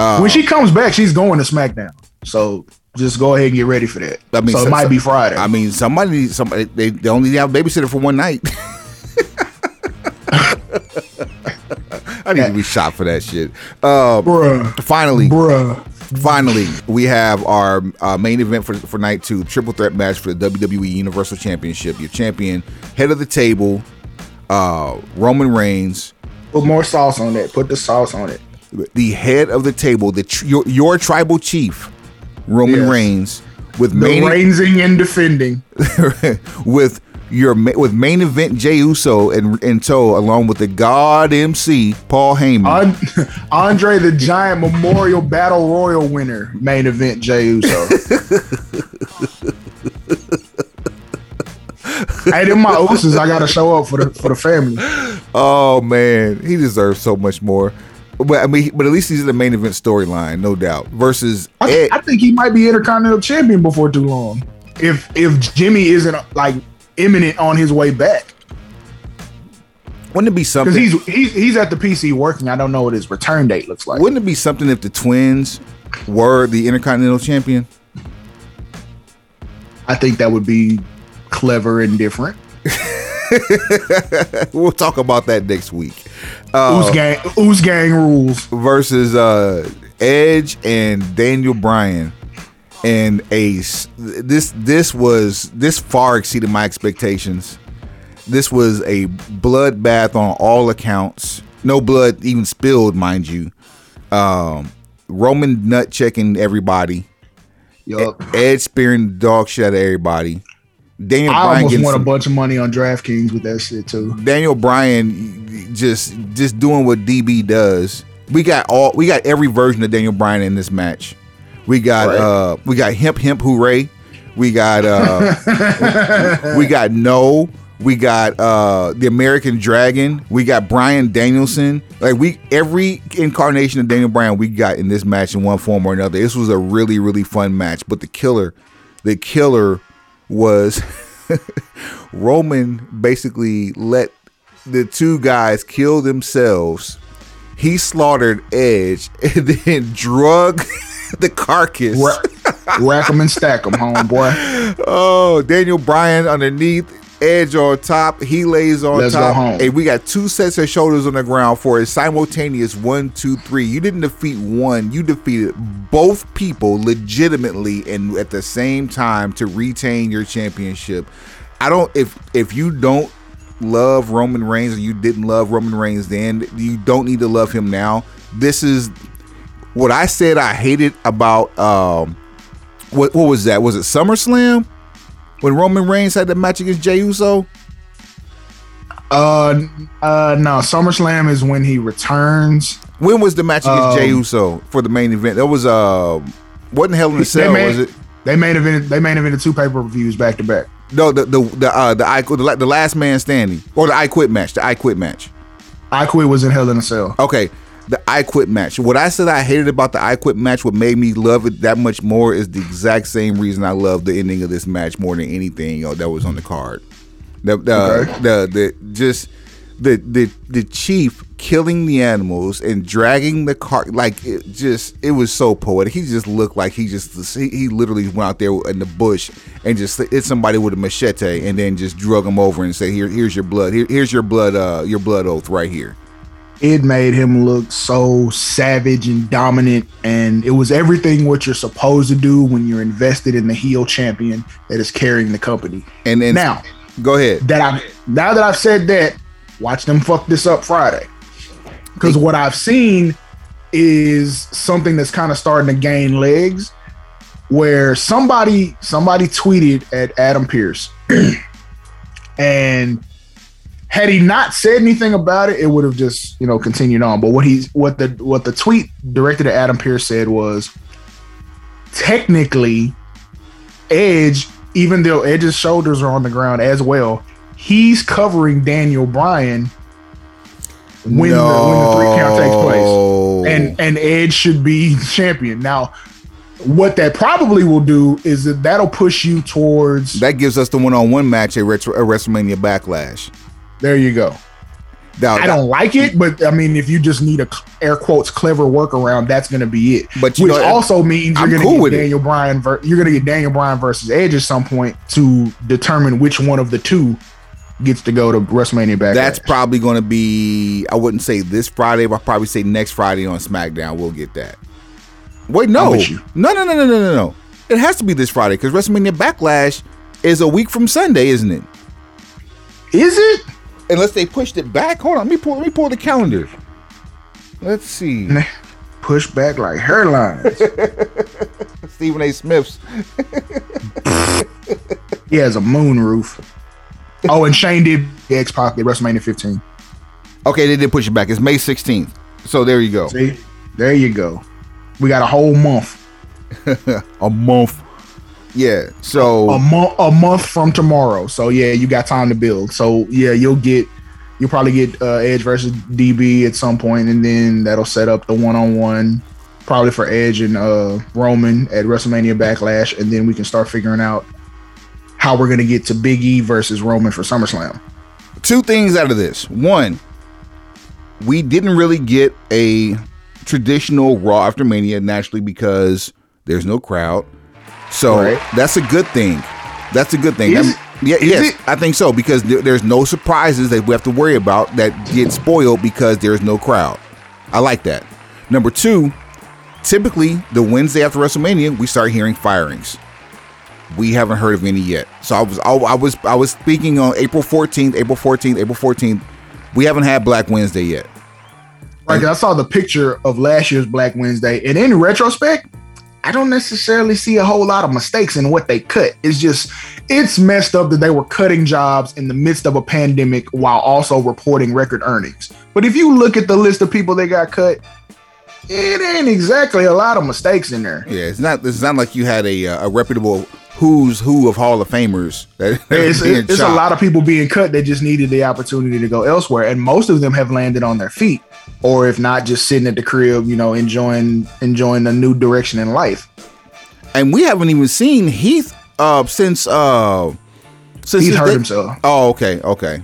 S1: uh,
S2: when she comes back, she's going to SmackDown. So just go ahead and get ready for that.
S1: I mean,
S2: so it might be Friday.
S1: i mean somebody needs somebody they, they only have a babysitter for one night I need to be shot for that shit. Uh,
S2: bruh,
S1: finally,
S2: bruh.
S1: Finally, we have our uh, main event for, for night two, triple threat match for the WWE Universal Championship. Your champion, head of the table, uh, Roman Reigns,
S2: Put more sauce on it. Put the sauce on it.
S1: the head of the table, the tr- your, your tribal chief, Roman
S2: Yes.
S1: Reigns, with
S2: The
S1: main
S2: rainsing and defending.
S1: with your with main event Jey Uso in, in tow, along with the God MC Paul Heyman.
S2: An- Andre the Giant Memorial Battle Royal winner. Main event Jey Uso. hey, them my ooses. I gotta show up for the for the family.
S1: Oh man, he deserves so much more. But I mean, but at least he's in the main event storyline, no doubt. Versus
S2: I,
S1: Ed,
S2: I think he might be Intercontinental Champion before too long. If if Jimmy isn't like imminent on his way back,
S1: wouldn't it be
S2: because
S1: something?
S2: he's he's he's at the PC working. I don't know what his return date looks like.
S1: wouldn't it be something if the twins were the Intercontinental Champion?
S2: I think that would be clever and different.
S1: We'll talk about that next week. Uh,
S2: Ooze gang, Ooze gang rules.
S1: versus uh, Edge and Daniel Bryan, and Ace. This this was this far exceeded my expectations. This was a bloodbath on all accounts. No blood even spilled, mind you. Um, Roman nut checking everybody.
S2: Yup.
S1: Edge spearing the dog shit out of everybody. Daniel
S2: I
S1: Bryan
S2: almost
S1: getting
S2: won a bunch of money on DraftKings with that shit too.
S1: Daniel Bryan just just doing what DB does. We got all we got every version of Daniel Bryan in this match. We got
S2: Right.
S1: uh we got hemp hemp hooray. We got uh we got no. We got uh the American Dragon. We got Bryan Danielson. Like we every incarnation of Daniel Bryan we got in this match in one form or another. This was a really really fun match. But the killer, the killer was Roman basically let the two guys kill themselves. He slaughtered Edge and then drug the carcass.
S2: Ra- rack them and stack them, homeboy.
S1: Oh, Daniel Bryan underneath, Edge on top. He lays on
S2: Let's go
S1: top.
S2: home.
S1: And we got two sets of shoulders on the ground for a simultaneous one, two, three. You didn't defeat one, you defeated both people legitimately and at the same time to retain your championship. I don't if if you don't love Roman Reigns or you didn't love Roman Reigns then, you don't need to love him now. This is what I said I hated about um what what was that? Was it SummerSlam? When Roman Reigns had the match against Jey Uso?
S2: Uh, uh, no. SummerSlam is when he returns.
S1: When was the match against
S2: Um,
S1: Jey Uso for the main event? That was uh wasn't Hell in a Cell,
S2: made,
S1: was it?
S2: They main event. They main evented two pay per views back to back.
S1: No, the the the uh, the I the, the last man standing or the I quit match. The I quit match.
S2: I quit was in Hell in a Cell.
S1: Okay, the I quit match. What I said I hated about the I quit match, what made me love it that much more, is the exact same reason I love the ending of this match more than anything you know, that was on the card. The the,
S2: Okay.
S1: the the just the the the chief killing the animals and dragging the car like it just it was so poetic. He just looked like he just he, he literally went out there in the bush and just hit somebody with a machete and then just drug him over and say here here's your blood here, here's your blood uh your blood oath right here.
S2: It made him look so savage and dominant, and it was everything what you're supposed to do when you're invested in the heel champion that is carrying the company.
S1: And then
S2: Now
S1: go ahead.
S2: that I now that I've said that, watch them fuck this up Friday. Because what I've seen is something that's kind of starting to gain legs, where somebody somebody tweeted at Adam Pearce, and had he not said anything about it, it would have just you know continued on. But what he's what the what the tweet directed at Adam Pearce said was technically Edge, even though Edge's shoulders are on the ground as well, he's covering Daniel Bryan when, the, when the three count takes place. And and Edge should be champion. Now, what that probably will do is that that'll push you towards
S1: that gives us the one-on-one match at, Retro, at WrestleMania Backlash.
S2: There you go.
S1: Now,
S2: I don't like it, but I mean, if you just need a air quotes clever workaround, that's going to be it.
S1: But you
S2: which
S1: know,
S2: also means you're going to
S1: cool
S2: get
S1: with it.
S2: Daniel Bryan. Ver- you're going to get Daniel Bryan versus Edge at some point to determine which one of the two gets to go to WrestleMania back.
S1: That's probably going to be. I wouldn't say this Friday, but I'll probably say next Friday on SmackDown. We'll get that. Wait, no, no, no, no, no, no, no, no. It has to be this Friday because WrestleMania Backlash is a week from Sunday, isn't it?
S2: Is it?
S1: Unless they pushed it back. Hold on, let me pull. Let me pull the calendar. Let's see.
S2: Push back like hairlines.
S1: Stephen A. Smith's.
S2: he has a moon roof. Oh, and Shane did X Pac at WrestleMania 15.
S1: Okay, they did push it back. It's May 16th. So there you go.
S2: See, there you go. We got a whole month.
S1: A month. Yeah. So
S2: a month a month from tomorrow. So yeah, you got time to build. So yeah, you'll get you'll probably get uh, Edge versus DB at some point, and then that'll set up the one on one, probably for Edge and uh, Roman at WrestleMania Backlash, and then we can start figuring out how we're gonna get to Big E versus Roman for SummerSlam.
S1: two things out of this. One, we didn't really get a traditional Raw after Mania naturally because there's no crowd. So
S2: Right.
S1: that's a good thing. That's a good thing.
S2: Is-
S1: yeah, yes,
S2: it?
S1: I think so because there- there's no surprises that we have to worry about that get spoiled because there's no crowd. I like that. Number two, typically the Wednesday after WrestleMania, we start hearing firings. We haven't heard of any yet. So I was I, I was I was speaking on April 14th, April 14th, April 14th. We haven't had Black Wednesday yet.
S2: Right, 'cause I saw the picture of last year's Black Wednesday, and in retrospect, I don't necessarily see a whole lot of mistakes in what they cut. It's just it's messed up that they were cutting jobs in the midst of a pandemic while also reporting record earnings. But if you look at the list of people that got cut, it ain't exactly a lot of mistakes in there.
S1: Yeah, it's not it's not like you had a uh, a reputable who's who of Hall of Famers
S2: It's, it's a lot of people being cut that just needed the opportunity to go elsewhere, and most of them have landed on their feet, or if not, just sitting at the crib, you know, enjoying enjoying a new direction in life.
S1: and we haven't even seen Heath uh since uh since
S2: Heath hurt
S1: day-
S2: himself.
S1: Oh, okay, okay.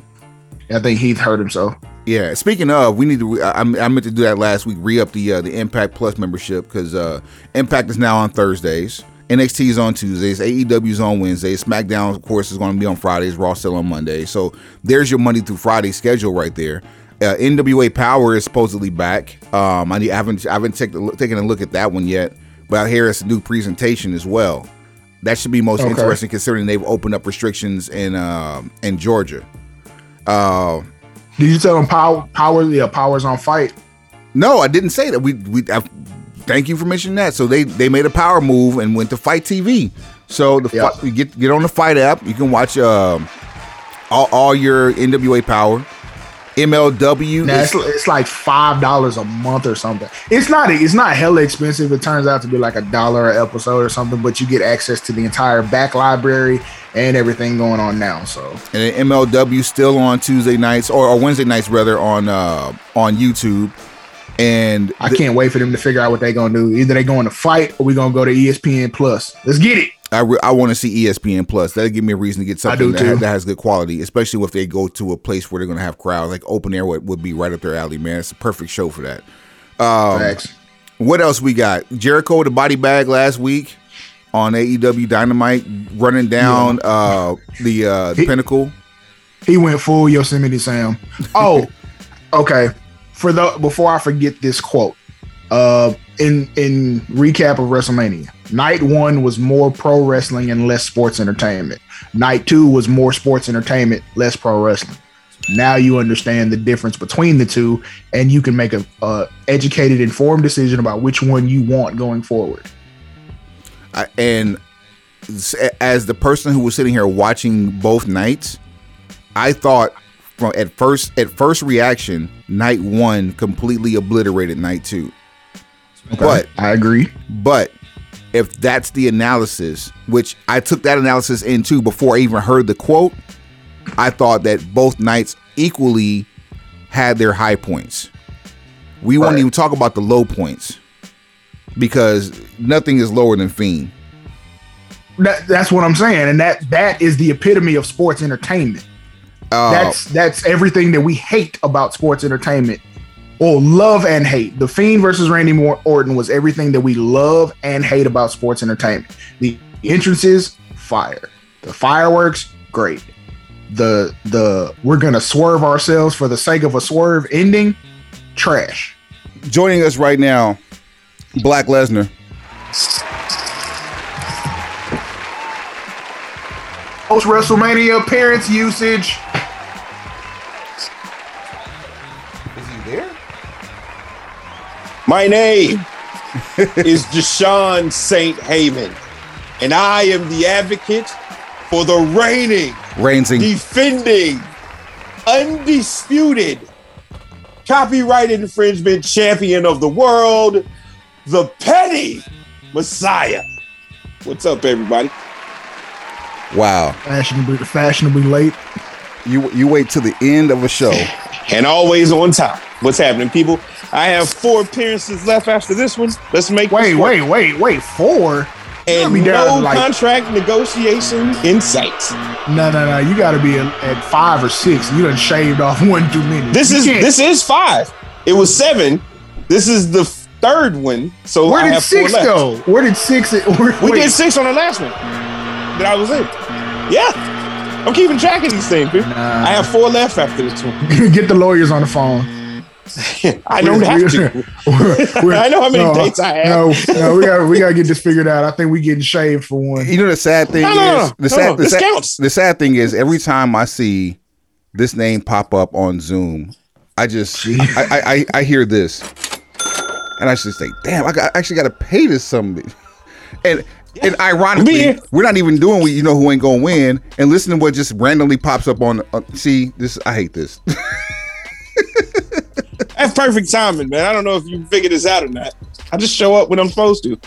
S2: I think Heath hurt himself.
S1: Yeah. Speaking of, we need to. re- I, I meant to do that last week. Re up the uh, the Impact Plus membership because uh, Impact is now on Thursdays. NXT is on Tuesdays. AEW is on Wednesdays. SmackDown, of course, is going to be on Fridays. Raw still on Monday. So there's your Monday through Friday schedule right there. Uh, NWA Power is supposedly back. Um, I, need, I haven't I haven't take, taken a look at that one yet, but I hear it's a new presentation as well. That should be most
S2: Okay.
S1: interesting considering they've opened up restrictions in um in Georgia. Uh,
S2: Did you tell him power? Power? Yeah, powers on fight.
S1: No, I didn't say that. We we I, thank you for mentioning that. So they they made a power move and went to Fight TV. So the
S2: Yeah.
S1: fi- you get get on the Fight app. You can watch um all, all your NWA Power, MLW.
S2: Now,
S1: is-
S2: it's, it's like five dollars a month or something. It's not it's not hella expensive. It turns out to be like a dollar an episode or something, but you get access to the entire back library and everything going on now. So
S1: and MLW still on Tuesday nights or, or Wednesday nights rather on uh on YouTube. And
S2: I can't wait for them to figure out what they're gonna do. Either they're going to fight or we gonna go to ESPN Plus. Let's get it.
S1: I, re- I want to see ESPN Plus. That'll give me a reason to get something that,
S2: too.
S1: that has good quality, especially if they go to a place where they're going to have crowds. Like open air would, would be right up their alley, man. It's a perfect show for that. Um,
S2: Facts.
S1: What else we got? Jericho with a body bag last week on AEW Dynamite, running down uh, the uh, the
S2: He-
S1: Pinnacle.
S2: He went full Yosemite Sam. Oh, okay. For the before I forget this quote, uh, in in recap of WrestleMania, night one was more pro wrestling and less sports entertainment. Night two was more sports entertainment, less pro wrestling. Now you understand the difference between the two, and you can make a, a educated, informed decision about which one you want going forward.
S1: I, and as the person who was sitting here watching both nights, I thought from at first at first reaction, night one completely obliterated night two. But
S2: I agree.
S1: but if that's the analysis, which I took that analysis into before I even heard the quote, I thought that both nights equally had their high points. We won't even talk about the low points because nothing is lower than Fiend.
S2: That, that's what I'm saying, and that that is the epitome of sports entertainment.
S1: Uh,
S2: that's that's everything that we hate about sports entertainment. Or love and hate. The fiend versus randy Mor- orton was everything that we love and hate about sports entertainment. The entrances fire. The fireworks great. The the we're gonna swerve ourselves for the sake of a swerve ending trash.
S1: Joining us right now, Black Lesnar.
S2: Post WrestleMania appearance usage.
S4: My name is Deshaun St. Heyman, and I am the advocate for the reigning,
S1: Rainsing.
S4: defending, undisputed copyright infringement champion of the world, the petty Messiah. What's up, everybody?
S1: Wow.
S2: Fashionably, fashionably late.
S1: You you wait till the end of a show.
S4: And always on time. What's happening, people? I have four appearances left after this one. Let's make
S2: Wait, wait, wait, wait. Four?
S4: and no
S2: like-
S4: contract negotiation in sight.
S2: No, no, no. You got to be at, five or six. You done shaved off one too many.
S4: This
S2: You
S4: is
S2: can't-
S4: this is five. It was seven. This is the third one. So
S2: Where
S4: I
S2: did six go? Where did six? Where,
S4: We
S2: wait,
S4: did six on the last one that I was in. Yeah, I'm keeping track of these things.
S2: Nah.
S4: I have four left after this one.
S2: Get the lawyers on the phone.
S4: I don't have to. I know how many dates I have.
S2: No, no, we got we got to get this figured out. I think we getting shaved for one.
S1: You know the sad thing
S4: No, no, no,
S1: is
S4: no.
S1: the sad
S4: no,
S1: the
S4: this
S1: sad,
S4: counts.
S1: the sad thing is every time I see this name pop up on Zoom, I just I, I, I I hear this, and I just think, damn, I, got, I actually got to pay this somebody, and. And ironically,
S4: Me-
S1: we're not even doing what you know who ain't gonna win, and listen to what just randomly pops up on. Uh, see this, I hate this.
S4: That's perfect timing, man. I don't know if you figured this out or not. I just show up when I'm supposed to.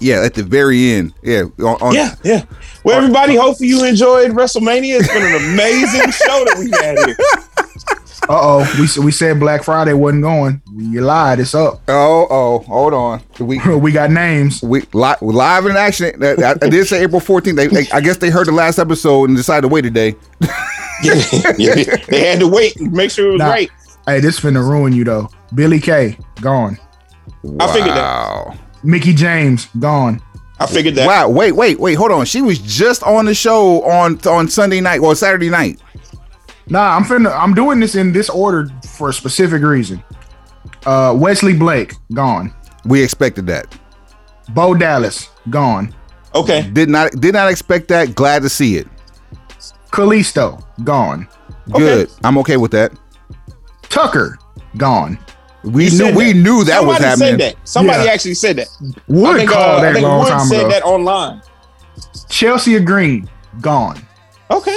S1: yeah, at the very end, yeah, on, on,
S4: Yeah, yeah. Well, everybody, hopefully you enjoyed WrestleMania. It's been an amazing show that we've had here.
S2: Uh oh, we we said Black Friday wasn't going. You lied. It's up.
S1: Oh, oh, hold on, we
S2: We got names.
S1: we li- live in action. I, I- I did say April 14th. They, they- I guess they heard the last episode and decided to wait today.
S4: Yeah, yeah. They had to wait and make sure it was
S2: Nah.
S4: right.
S2: Hey, this finna ruin you though. Billie Kay gone.
S4: I figured that.
S2: Mickie James gone.
S4: I figured that.
S1: Wow. Wait, wait, wait. Hold on. She was just on the show on on Sunday night or Saturday night.
S2: Nah, I'm finna. I'm doing this in this order for a specific reason. Uh, Wesley Blake gone.
S1: We expected that.
S2: Bo Dallas gone.
S4: Okay.
S1: Did not did not expect that. Glad to see it.
S2: Kalisto gone.
S1: Good. I'm okay with that.
S2: Tucker gone.
S1: We
S4: You
S1: knew we
S4: that.
S1: knew that was happening.
S4: Said that. Somebody
S2: Yeah.
S4: actually said that.
S2: Wood
S4: I think,
S2: called
S4: uh, I
S2: that
S4: think
S2: long
S4: Wood
S2: time
S4: said
S2: ago.
S4: that online.
S2: Chelsea Green gone.
S4: Okay.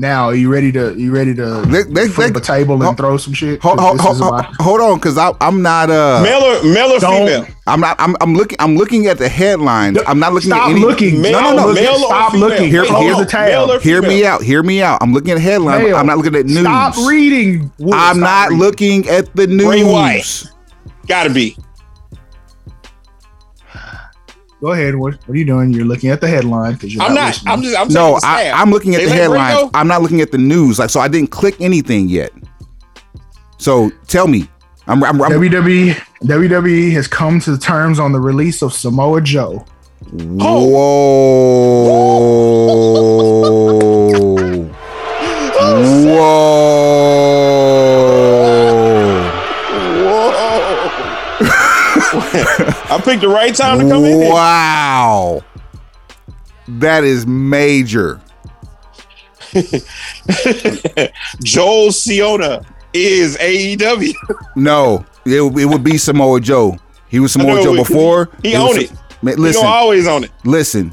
S2: Now, are you ready to? You ready to
S1: Let- let-
S2: flip
S1: let-
S2: a table and
S1: hold-
S2: throw some shit?
S1: Hold, hold, hold, hold on, because I'm not uh
S4: male or male or female?
S1: I'm not I'm, I'm looking I'm looking at the headlines. I'm not looking
S2: Stop
S1: at any
S2: looking.
S4: Male,
S1: no, no, no.
S4: male
S2: Stop
S4: female?
S2: looking.
S1: Here-
S4: Wait,
S1: here's
S4: on.
S2: the tab.
S4: Male or
S1: Hear me out. Hear me out. I'm looking at the headline.
S2: Male.
S1: I'm not looking at news.
S2: Stop reading. Wood.
S1: I'm
S2: Stop
S1: not
S2: reading.
S1: looking at the news.
S4: Bray Wyatt. Gotta be.
S2: Go ahead. What, what are you doing? You're looking at the headline because you're
S4: I'm not.
S2: listening.
S4: I'm just. I'm
S1: No, I, I'm looking at
S4: They
S1: the
S4: headline. Bray
S1: I'm not looking at the news. Like, so I didn't click anything yet. So tell me, I'm, I'm, I'm
S2: WWE WWE has come to terms on the release of Samoa Joe.
S1: whoa,
S4: picked the right time to come in.
S1: wow. That is major.
S4: Joel Siona is AEW.
S1: No, it, it would be Samoa Joe. He was Samoa
S4: know,
S1: Joe before.
S4: he
S1: was-
S4: own it.
S1: Man,
S4: You
S1: listen,
S4: know, always on it.
S1: listen,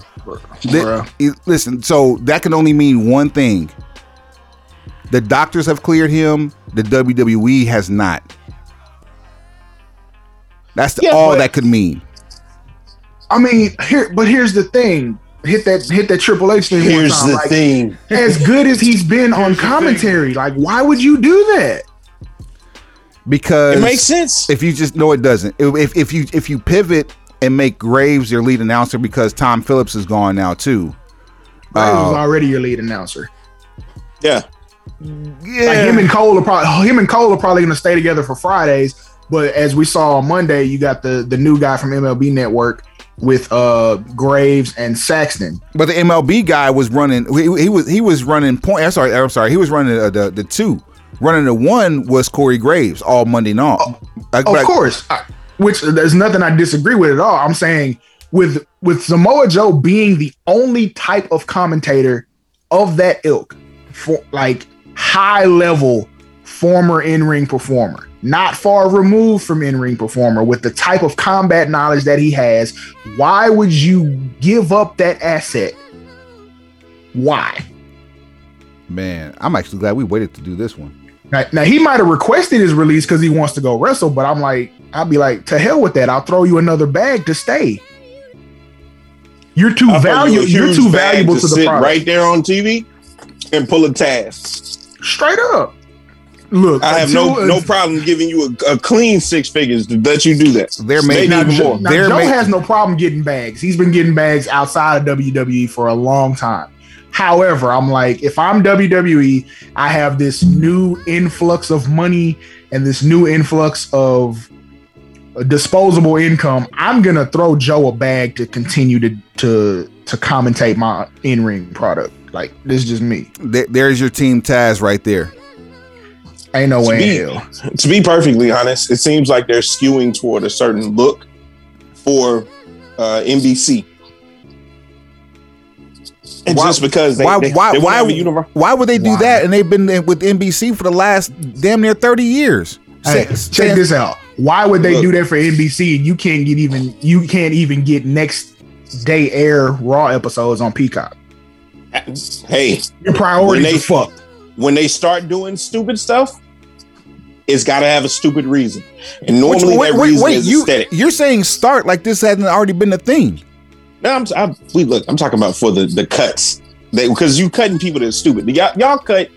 S1: Th-
S2: Bruh.
S1: it- listen. So that can only mean one thing. The doctors have cleared him. The WWE has not. That's the,
S4: Yeah,
S1: all
S4: but-
S1: that could mean.
S2: I mean, here, but here's the thing. Hit that, hit that Triple H thing. one time. like,
S4: thing.
S2: As good as he's been on commentary, like, why would you do that?
S1: Because
S4: It makes sense.
S1: if you just know it doesn't. If, if if you if you pivot and make Graves your lead announcer because Tom Phillips is gone now too.
S2: Graves was
S1: Uh,
S2: already your lead announcer.
S4: Yeah.
S1: yeah.
S2: Like him and Cole are probably him and Cole are probably going to stay together for Fridays. But as we saw on Monday, you got the the new guy from MLB Network with uh Graves and Saxton.
S1: But the MLB guy was running. He, he was he was running point. I'm sorry. I'm sorry. He was running uh, the the two. Running the one was Corey Graves all Monday night. Like,
S2: Of
S1: like-
S2: course, I- which there's nothing I disagree with at all. I'm saying with with Samoa Joe being the only type of commentator of that ilk, for like high level former in ring performer, not far removed from in ring performer, with the type of combat knowledge that he has, why would you give up that asset? Why?
S1: Man, I'm actually glad we waited to do this one.
S2: Now, now he might have requested his release because he wants to go wrestle, but I'm like, I'll be like, to hell with that. I'll throw you another bag to stay. You're too
S4: I'll throw you a
S2: valuable. You're too
S4: bag
S2: valuable to, the
S4: sit
S2: product.
S4: right there on TV and pull a task.
S2: Straight up. Look,
S4: I have no
S2: until-
S4: no problem giving you a, a clean six figures to let you do that.
S1: There may be
S2: Joe,
S4: more.
S2: now,
S1: There
S2: Joe
S1: may-
S2: has no problem getting bags. He's been getting bags outside of WWE for a long time. However, I'm like, if I'm WWE, I have this new influx of money and this new influx of uh, disposable income. I'm gonna throw Joe a bag to continue to to to commentate my in ring product. Like this is just me.
S1: There's your team Taz right there.
S2: Ain't no
S4: To
S2: way
S4: be-
S2: in hell.
S4: To be perfectly honest, it seems like they're skewing toward a certain look for uh, NBC. And
S1: Why-
S4: just because they,
S1: why-
S4: they,
S1: why-
S4: they
S1: why-
S4: have a.
S1: Why would they do
S2: Why?
S1: that? And they've been with NBC for the last damn near 30 years.
S2: Hey,
S1: Say-
S2: check
S1: say-
S2: this out. Why would they
S4: Look.
S2: do that for NBC and you can't get even you can't even get next day air raw episodes on Peacock?
S4: Hey,
S2: Your priorities
S4: they-
S2: are fucked.
S4: when they start doing stupid stuff, it's got to have a stupid reason. And normally
S1: wait,
S4: that
S1: wait,
S4: reason
S1: wait,
S4: is
S1: you,
S4: aesthetic.
S1: you're saying start like this hasn't already been a thing.
S4: No, I'm, I'm we look. I'm talking about for the the cuts. They because you cutting people that's stupid. Y'all, y'all cut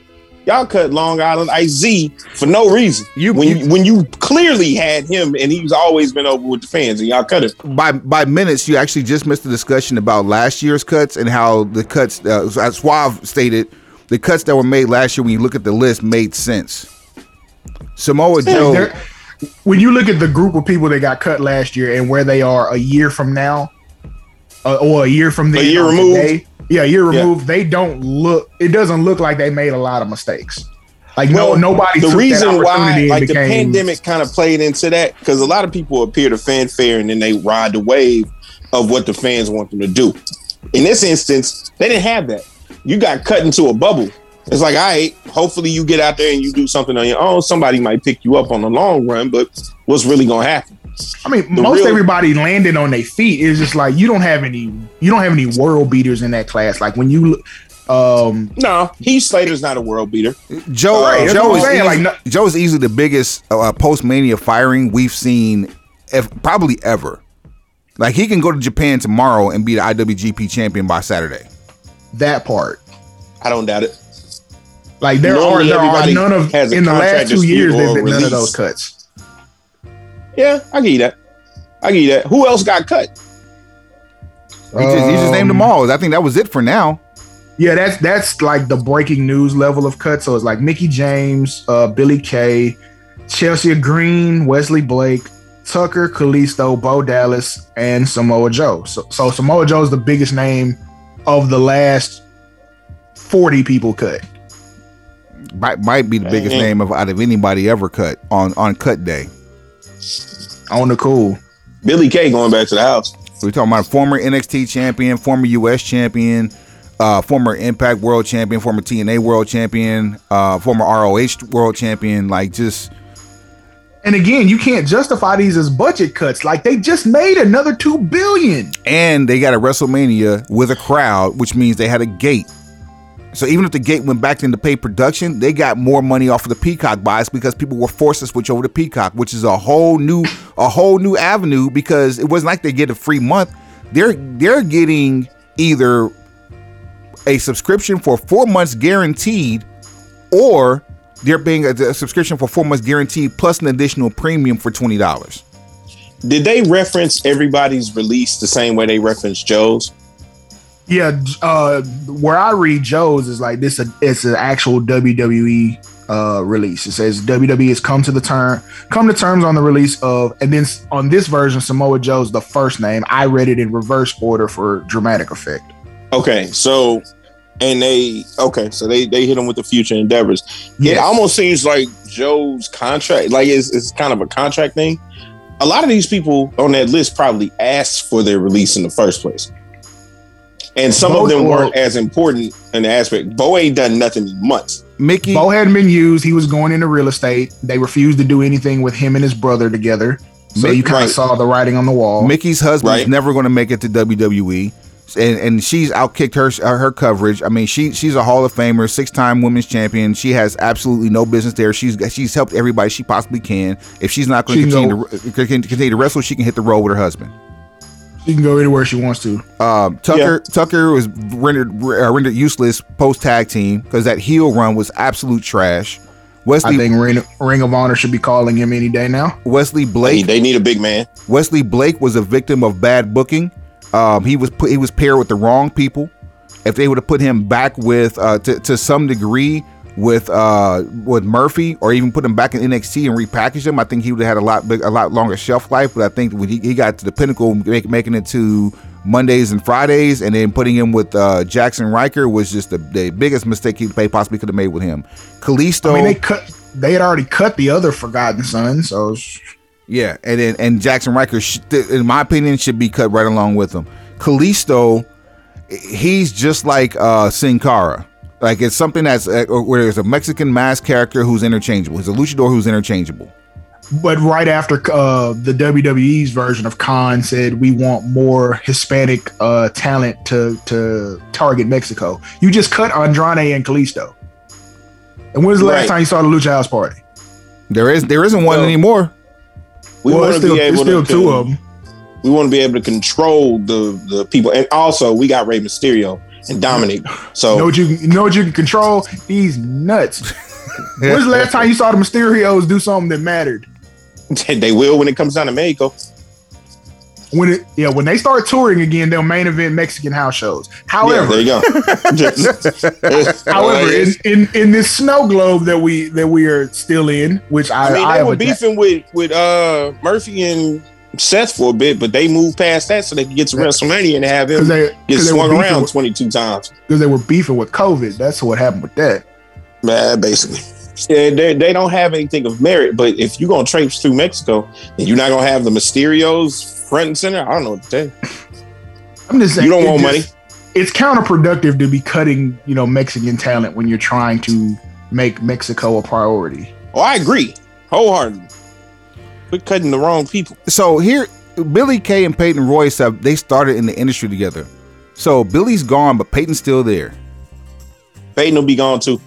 S4: y'all cut Long Island IZ for no reason.
S1: You-
S4: when
S1: you-
S4: when you clearly had him and he's always been over with the fans and y'all cut it.
S1: By by minutes, you actually just missed the discussion about last year's cuts and how the cuts, uh, as Suave stated, the cuts that were made last year, when you look at the list, made sense. Samoa Joe,
S2: They're- when you look at the group of people that got cut last year and where they are a year from now, uh, or a year from then,
S4: A year removed?
S2: today, yeah, a year
S4: Yeah.
S2: removed, they don't look. It doesn't look like they made a lot of mistakes. Like
S4: Well,
S2: no, nobody.
S4: The
S2: took that
S4: reason why, like the pandemic, kind of played into that because a lot of people appear to fanfare and then they ride the wave of what the fans want them to do. In this instance, they didn't have that. You got cut into a bubble. It's like, all right, hopefully you get out there and you do something on your own. Somebody might pick you up on the long run, but what's really gonna happen?
S2: I mean,
S4: The
S2: most
S4: real-
S2: everybody landed on their feet. It's just like you don't have any, you don't have any world beaters in that class. Like when you, um,
S4: No, Heath Slater's not a world beater.
S1: Joe,
S4: Right,
S1: Joe
S2: what
S1: is
S2: I'm saying,
S1: easy,
S2: like, no-
S1: Joe is easily the biggest uh, post mania firing we've seen, if, probably ever. Like he can go to Japan tomorrow and be the IWGP champion by Saturday.
S2: that part.
S4: I don't doubt it.
S2: Like there
S4: Normally
S2: are there are none of
S4: has
S2: in the last two years.
S4: or
S2: There's been none of those cuts.
S4: Yeah, I give you that. I give you that. Who else got cut?
S1: He just, he just named them
S2: Um,
S1: all. I think that was it for now.
S2: Yeah, that's that's like the breaking news level of cuts. So it's like Mickie James, uh, Billie Kay, Chelsea Green, Wesley Blake, Tucker, Kalisto, Bo Dallas, and Samoa Joe. So, so Samoa Joe is the biggest name of the last forty people cut.
S1: Might, might be the biggest
S4: Mhm.
S1: name of out of anybody ever cut on on cut day.
S2: On the cool.
S4: Billie Kay going back to the house.
S1: We're talking about former NXT champion, former US champion, uh, former Impact World champion, former TNA World champion, uh, former ROH World champion. Like just
S2: And again, you can't justify these as budget cuts. Like they just made another two billion.
S1: and they got a WrestleMania with a crowd, which means they had a gate. So even if the gate went back into pay production, they got more money off of the Peacock buys because people were forced to switch over to Peacock, which is a whole new a whole new avenue because it wasn't like they get a free month. They're they're getting either a subscription for four months guaranteed, or they're paying a, a subscription for four months guaranteed plus an additional premium for twenty dollars.
S4: Did they reference everybody's release the same way they referenced Joe's?
S2: Yeah, uh, where I read Joe's is like this. It's an actual WWE uh, release. It says WWE has come to the term, come to terms on the release of, and then on this version, Samoa Joe's the first name. I read it in reverse order for dramatic effect.
S4: Okay, so and they okay, so they they hit him with the future endeavors.
S2: Yes.
S4: It almost seems like Joe's contract, like it's, it's kind of a contract thing. a lot of these people on that list probably asked for their release in the first place. And some
S2: Bo-
S4: of them weren't as important in the aspect. Bo ain't done nothing in months.
S1: Mickie.
S2: Bo hadn't been used. He was going into real estate. They refused to do anything with him and his brother together. So
S1: Mick-
S2: you kind
S4: right.
S2: of saw the writing on the wall.
S1: Mickie's husband's
S4: Right.
S1: never going to make it to WWE, and and she's outkicked her her coverage. I mean, she she's a Hall of Famer, six time women's champion. She has absolutely no business there. She's she's helped everybody she possibly can. If she's not going
S2: She
S1: to continue to continue to wrestle, she can hit the road with her husband.
S2: She can go anywhere she wants to.
S1: Um, Tucker Tucker was rendered uh, rendered useless post tag team because that heel run was absolute trash.
S2: I
S1: Wesley
S2: think Ring, Ring of Honor should be calling him any day now.
S1: Wesley
S4: They,
S1: Blake
S4: they need a big man.
S1: Wesley Blake was a victim of bad booking. Um, he was put, he was paired with the wrong people. If they would have put him back with uh, to, to some degree with uh, with Murphy, or even put him back in NXT and repackage him, I think he would have had a lot big, a lot longer shelf life. But I think when he, he got to the pinnacle, make, making it to Mondays and Fridays, and then putting him with uh, Jaxson Ryker was just the, the biggest mistake he they possibly could have made with him. Kalisto,
S2: I mean, they cut. They had already cut the other Forgotten Son, so
S1: Yeah, and then and Jaxson Ryker, sh- in my opinion, should be cut right along with him. Kalisto, he's just like uh Sin Cara. Like it's something that's uh, where there's a Mexican mask character who's interchangeable. He's a luchador who's interchangeable.
S2: but right after uh, the WWE's version of Khan said we want more Hispanic uh, talent to to target Mexico, you just cut Andrade and Kalisto. And when's the last
S4: Right.
S2: time you saw the Lucha House Party?
S1: There is there isn't one
S4: Well,
S1: anymore.
S4: We
S2: well,
S4: want to
S2: still,
S4: be
S2: it's
S4: able
S2: still
S4: to
S2: two of them.
S4: we want to be able to control the the people, and also we got Rey Mysterio and dominate. So
S2: know what you you know what you can control? These nuts. When's the last time you saw the Mysterios do something that mattered?
S4: they will when it comes down to Mexico.
S2: When it yeah, when they start touring again, they'll main event Mexican house shows.
S4: Yeah,
S2: However,
S4: there you go. Just-
S2: however,
S4: Uh,
S2: in, in in this snow globe that we that we are still in, which I
S4: I mean,
S2: I
S4: they were
S2: a-
S4: beefing with with uh Murphy and Seth for a bit, but they moved past that so they could get to WrestleMania and have him
S2: because they
S4: get swung around
S2: with-
S4: twenty two times.
S2: 'cause they were beefing with COVID. That's what happened with that.
S4: Man, basically. Yeah, they, they don't have anything of merit, but if you're gonna traipse through Mexico, then you're not gonna have the Mysterios front and center. I don't know what to tell you.
S2: I'm just saying
S4: You don't want
S2: just- It's counterproductive to be cutting you know Mexican talent when you're trying to make Mexico a priority.
S4: Oh, I agree wholeheartedly. Quit cutting the wrong people.
S1: So here, Billie Kay and Peyton Royce have they started in the industry together. So Billie's gone, but Peyton's still there.
S4: Peyton will be gone too.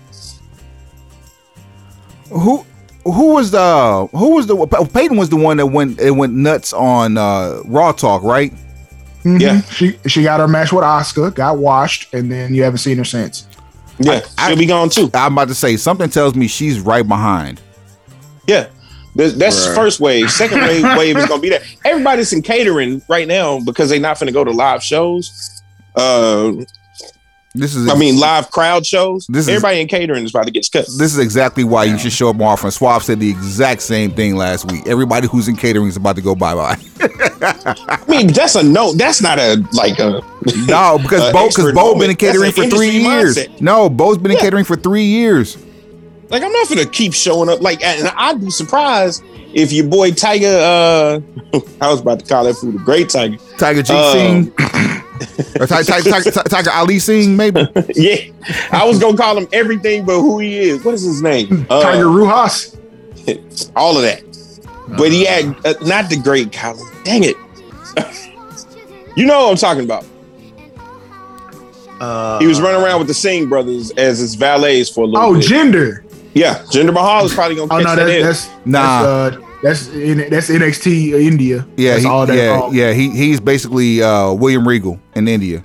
S1: Who who was the who was the Peyton was the one that went it went nuts on uh Raw Talk, right?
S2: Mhm.
S4: Yeah.
S2: she she got her match with Asuka, got washed, and then you haven't seen her since.
S4: Yeah,
S1: I-
S4: she'll be gone too.
S1: I'm about to say something tells me she's right behind.
S4: Yeah. That's, that's
S2: Bruh.
S4: first wave. Second wave, wave is gonna be there. Everybody's in catering right now because they're not gonna go to live shows. Uh,
S1: This is
S4: I mean, live crowd shows.
S1: This is-
S4: Everybody in catering is about to get cut.
S1: this is exactly why you should show up more often. Swab said the exact same thing last week. Everybody who's in catering is about to go bye bye.
S4: I mean, that's a no. That's not a like a.
S1: no, because Bo because Bo been in catering for three years.
S4: mindset.
S1: No, Bo's been in catering for three years.
S4: Like I'm not gonna keep showing up. Like, and I'd be surprised if your boy Tiger. uh I was about to call that food a great Tiger.
S1: Tiger G
S4: Uh,
S1: Singh. or Tiger, Tiger, Tiger, Tiger Ali Singh, maybe.
S4: yeah, I was gonna call him everything but who he is. What is his name? Uh,
S2: Tiger Rujas.
S4: all of that. But he had uh, not the great Colin. Dang it. you know what I'm talking about.
S2: Uh,
S4: He was running around with the Singh brothers as his valets for a little
S2: Oh,
S4: bit.
S2: Jinder.
S4: Yeah, Jinder Mahal is probably gonna
S2: Oh
S4: catch
S2: no, that's
S4: in.
S2: that's
S1: Nah.
S2: That's, uh, that's in, that's NXT India.
S1: Yeah,
S2: that's
S1: he,
S2: all that.
S1: yeah,
S2: all-
S1: yeah. He he's basically uh, William Regal in India.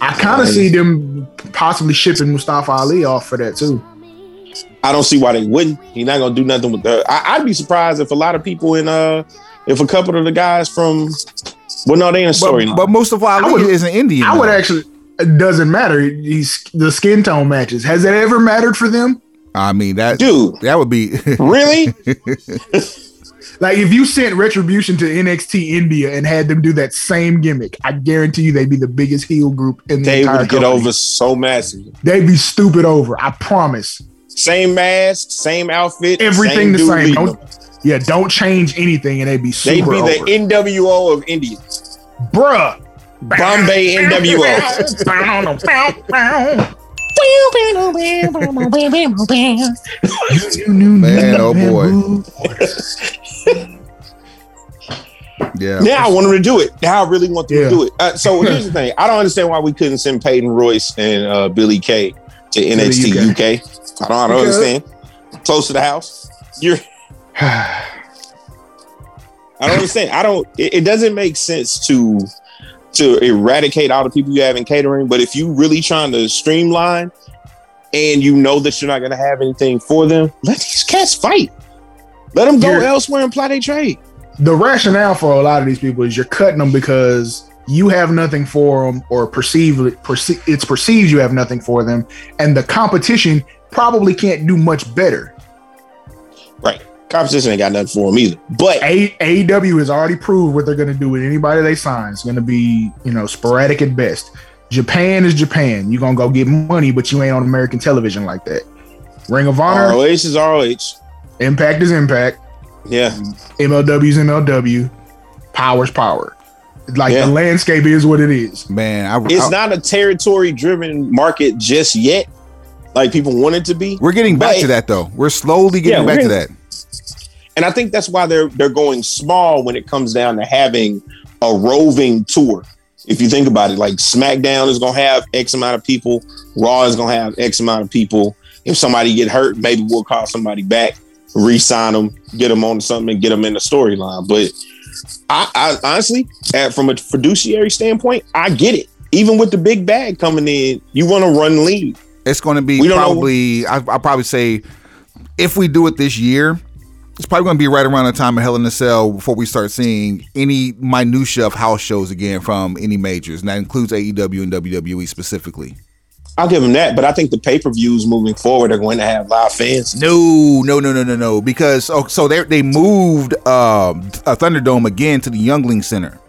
S2: I kind of see them possibly shipping Mustafa Ali off for that too.
S4: I don't see why they wouldn't. He's not gonna do nothing with that. I, I'd be surprised if a lot of people in uh if a couple of the guys from well no they in a story.
S1: But, but Mustafa Ali
S2: would-
S1: is an Indian.
S2: I would actually. It doesn't matter. He's the skin tone matches. Has that ever mattered for them?
S1: I mean that
S4: Dude,
S1: that would be
S4: really?
S2: Like if you sent Retribution to NXT India and had them do that same gimmick, I guarantee you they'd be the biggest heel group in the
S4: they
S2: entire
S4: would get
S2: company.
S4: over so massive.
S2: They'd be stupid over. I promise.
S4: Same mask, same outfit,
S2: Everything the same. Don't. Yeah, don't change anything, and they'd be
S4: They'd
S2: super
S4: be the. NWO of India.
S2: bruh.
S4: Bombay NWO.
S1: Man, oh boy. Yeah.
S4: Now I want him to do it. Now I really want them
S2: Yeah.
S4: to do it. Uh, so here's the thing: I don't understand why we couldn't send Peyton Royce and uh, Billie Kay to NXT
S2: UK.
S4: UK. I don't, I don't understand. Close to the house. You're. I don't understand. I don't. It, it doesn't make sense to to eradicate all the people you have in catering. But if you really trying to streamline, and you know that you're not going to have anything for them, let these cats fight. Let them go
S2: You're-
S4: elsewhere and apply their trade.
S2: the rationale for a lot of these people is you're cutting them because you have nothing for them or perceive it perce- it's perceived you have nothing for them and the competition probably can't do much better
S4: Right. Competition ain't got nothing for them either. But
S2: A- AEW has already proved what they're going to do with anybody they sign it's going to be you know sporadic at best Japan is Japan you're going to go get money but you ain't on American television like that Ring of Honor
S4: ROH is ROH.
S2: Impact is Impact
S4: Yeah.
S2: MLW is MLW Power's Power like
S4: Yeah.
S2: the landscape is what it is
S1: Man, I,
S4: It's
S1: I-
S4: not a territory driven market just yet, like people want it to be.
S1: we're getting back to that though. We're slowly getting
S4: Yeah,
S1: back to that.
S4: And I think that's why they're they're going small when it comes down to having a roving tour. If you think about it, like SmackDown is gonna have X amount of people, Raw is gonna have X amount of people. If somebody get hurt, maybe we'll call somebody back, re-sign them, get them on something, and get them in the storyline. But I, I honestly, at, from a fiduciary standpoint, I get it. Even with the big bag coming in, you want to run lean.
S1: It's going to be
S4: don't know-
S1: probably. I, I'll probably say, if we do it this year, it's probably going to be right around the time of Hell in a Cell before we start seeing any minutia of house shows again from any majors, and that includes AEW and WWE specifically.
S4: I'll give them that, but I think the pay per views moving forward are going to have live fans.
S1: No, no, no, no, no, no. Because oh, so they they moved um, a Thunderdome again to the Yuengling Center,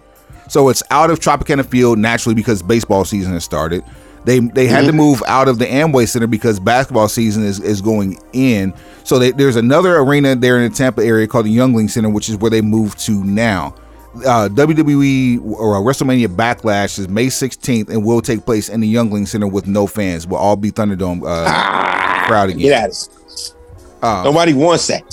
S1: so it's out of Tropicana Field naturally because baseball season has started. They they had to move out of the Amway Center because basketball season is, is going in. So they, there's another arena there in the Tampa area called the Yuengling Center, which is where they moved to now. Uh, WWE or uh, WrestleMania Backlash is May 16th and will take place in the Yuengling Center with no fans. We'll all be Thunderdome uh, crowd again.
S4: Get out of it.
S1: Uh,
S4: Nobody wants that.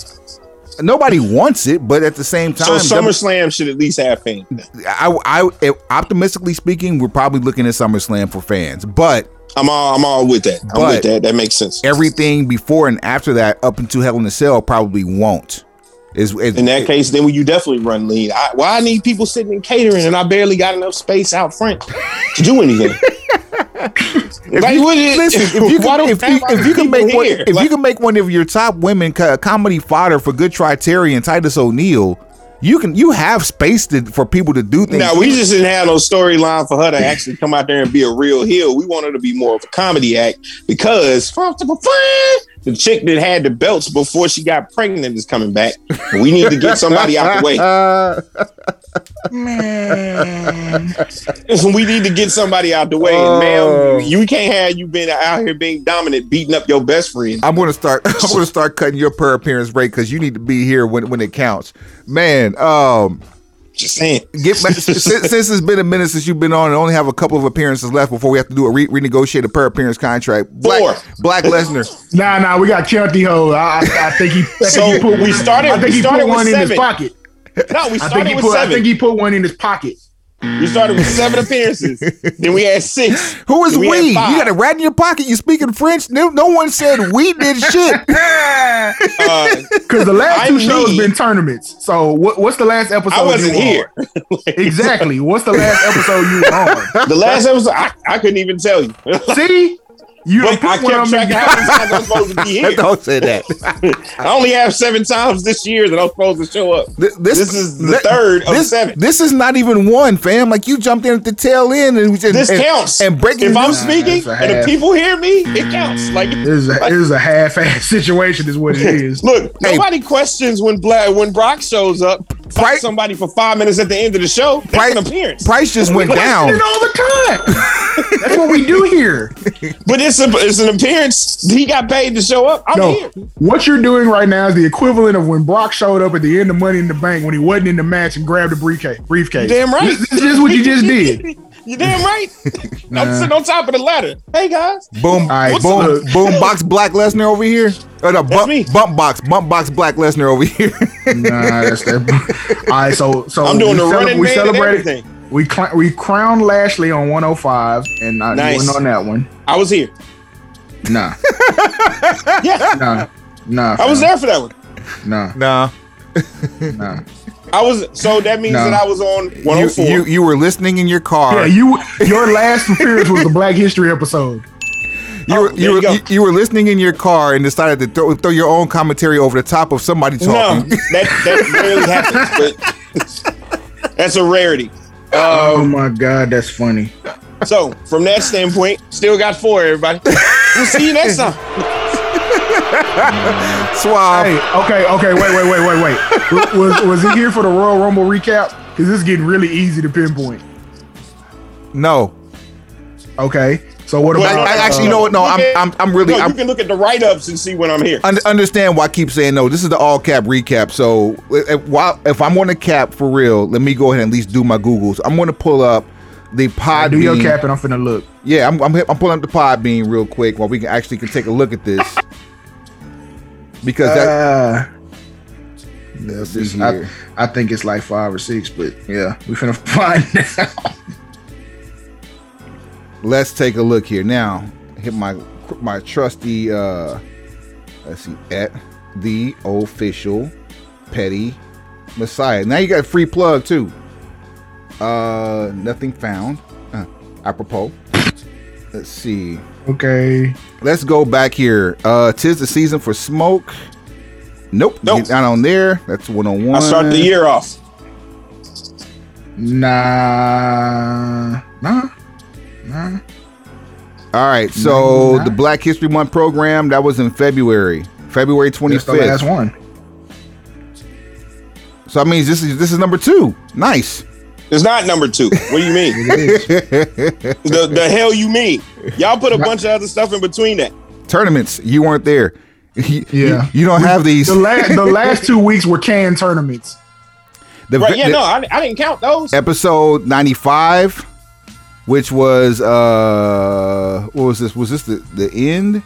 S1: Nobody wants it, but at the same time,
S4: So SummerSlam should at least have fans.
S1: I, I, optimistically speaking, we're probably looking at SummerSlam for fans, but
S4: I'm all I'm all with that. I'm with that. That makes sense.
S1: everything before and after that, up until Hell in a Cell, probably won't.
S4: In that case, then you definitely run lean. I, why I need people sitting in catering and I barely got enough space out front to do anything.
S1: if
S4: like,
S1: you, listen, if you can, if you, if you can make one, if
S4: Like-
S1: you can make one of your top women co- comedy fodder for Good Triteri and Titus O'Neil, you can you have space to, for people to do things.
S4: Now we just didn't have no storyline for her to actually come out there and be a real heel. We want her to be more of a comedy act because the chick that had the belts before she got pregnant is coming back. We need to get somebody out the way.
S1: Uh,
S4: we need to get somebody out the way.
S1: Oh.
S4: And ma'am, you can't have you been out here being dominant, beating up your best friend.
S1: I'm gonna start. I'm gonna start cutting your per appearance rate because you need to be here when when it counts, man. Um,
S4: Just saying.
S1: get back, since, since it's been a minute since you've been on, and only have a couple of appearances left before we have to do a re- renegotiate a per appearance contract. Black,
S4: Four.
S1: Black Lesnar.
S2: Nah, nah, we got Keontae Ho. I, I, I think he. I think
S4: So
S2: he put,
S4: we started-
S2: I think
S4: we
S2: he
S4: started
S2: put
S4: with
S2: one in his pocket.
S4: No, we
S2: I think
S4: started
S2: he
S4: with
S2: put. I think he put one in his pocket.
S4: We started with seven appearances. then we had six.
S1: Who is
S4: Then
S1: we? You got a rat in your pocket. You speaking French? No, no one said we did shit.
S4: Uh,
S2: Because the last
S4: I
S2: two shows
S4: need-
S2: been tournaments. So what, what's the last episode?
S4: I wasn't
S2: you
S4: here.
S2: on? exactly. What's the last episode you were on?
S4: The last episode, I, I couldn't even tell you.
S2: See, you
S4: But
S2: don't
S4: I kept track of how many times I'm supposed to be here.
S1: Don't say that.
S4: I only have seven times this year that I'm supposed to show up.
S1: Th-
S4: This is the
S1: th-
S4: third of
S1: this,
S4: seven.
S1: This is not even one, fam. Like you jumped in at the tail end and, and
S4: This
S1: and,
S4: counts.
S1: And breaking
S4: if I'm
S1: news-
S4: speaking and the
S2: half.
S4: people hear me, it counts. Like
S2: This is a, this is a half-ass situation, is what it is.
S4: Look, nobody questions when Black when Brock shows up. Fight
S1: Price-
S4: somebody for five minutes at the end of the show. That's
S1: Price,
S4: an appearance.
S1: price just went
S2: We
S1: down.
S2: it all the time. That's what we do here.
S4: But it's a, it's an appearance. He got paid to show up. I'm
S2: No,
S4: here.
S2: what you're doing right now is the equivalent of when Brock showed up at the end of Money in the Bank when he wasn't in the match and grabbed a briefcase. Briefcase.
S4: Damn right.
S2: This, this is what you just did.
S4: You damn right. I'm sitting on top of the ladder. Hey guys.
S1: Boom,
S2: All right,
S1: boom,
S2: so-
S1: boom, box Black Lesnar over here. Oh, no, bump,
S4: me.
S1: bump box, bump box Black Lesnar over here.
S2: Nah, that's that. All right, so so
S4: I'm doing
S2: we
S4: the
S2: cele-
S4: running
S2: we
S4: man and
S2: celebrated.
S4: everything.
S2: We cl- we crowned Lashley on 105, and I
S4: Nice.
S2: wasn't on that one.
S4: I was here.
S2: Nah,
S4: Yeah.
S2: nah, nah.
S4: I was there for that one.
S2: Nah,
S1: nah,
S2: nah.
S4: I was so that means
S2: No.
S4: that I was on
S1: you,
S4: 104.
S1: you you were listening in your car.
S2: Yeah, you. Your last appearance was the Black History episode.
S1: you,
S4: Oh,
S1: were, you,
S4: you
S1: were, you, you were listening in your car and decided to throw, throw your own commentary over the top of somebody
S4: no,
S1: talking.
S4: that that rarely happens, but that's a rarity.
S2: Oh um, my God, that's funny.
S4: So from that standpoint, still got four. Everybody, we'll see you next time.
S1: Suave.
S2: Hey, okay, okay, wait, wait, wait, wait, wait. Was was he here for the Royal Rumble recap? Because this is getting really easy to pinpoint.
S1: No,
S2: Okay, so what
S4: Well,
S2: about?
S1: I, I actually, you know what? No, I'm,
S4: at-
S1: I'm, I'm really.
S4: No,
S1: I'm,
S4: you can look at the write ups and see when I'm here.
S1: un- understand why I keep saying no. This is the all cap recap. So if, while, if I'm on the cap for real, let me go ahead and at least do my Googles. I'm going to pull up the pod.
S2: do your cap and I'm finna look.
S1: Yeah, I'm, I'm, I'm pulling up the Podbean real quick while we can actually can take a look at this. Because that,
S2: Uh, this-
S1: here.
S2: I, I think it's like five or six, but yeah, we finna find out.
S1: let's take a look here now. Hit my my trusty. uh Let's see at the official petty messiah. Now you got a free plug too. Uh, nothing found. Uh, apropos. Let's see.
S2: Okay,
S1: Let's go back here. Uh, tis the season for smoke. Nope.
S4: Nope.
S1: Get down on there. That's one on one.
S4: I started the year off.
S2: nah, nah, nah.
S1: All right. So
S2: No, not.
S1: the Black History Month program that was in February, February twenty
S2: That's the last one.
S1: So that means this is this is number two. Nice.
S4: It's not number two. What do you mean? the the hell you mean? Y'all put a bunch of other stuff in between that.
S1: Tournaments. You weren't there. You-
S2: Yeah.
S1: You, you don't have these.
S2: The last the last two weeks were canned tournaments.
S1: The,
S4: Right? Yeah,
S1: the
S4: no, I, I didn't count those.
S1: Episode ninety five, which was uh, what was this? Was this the the end?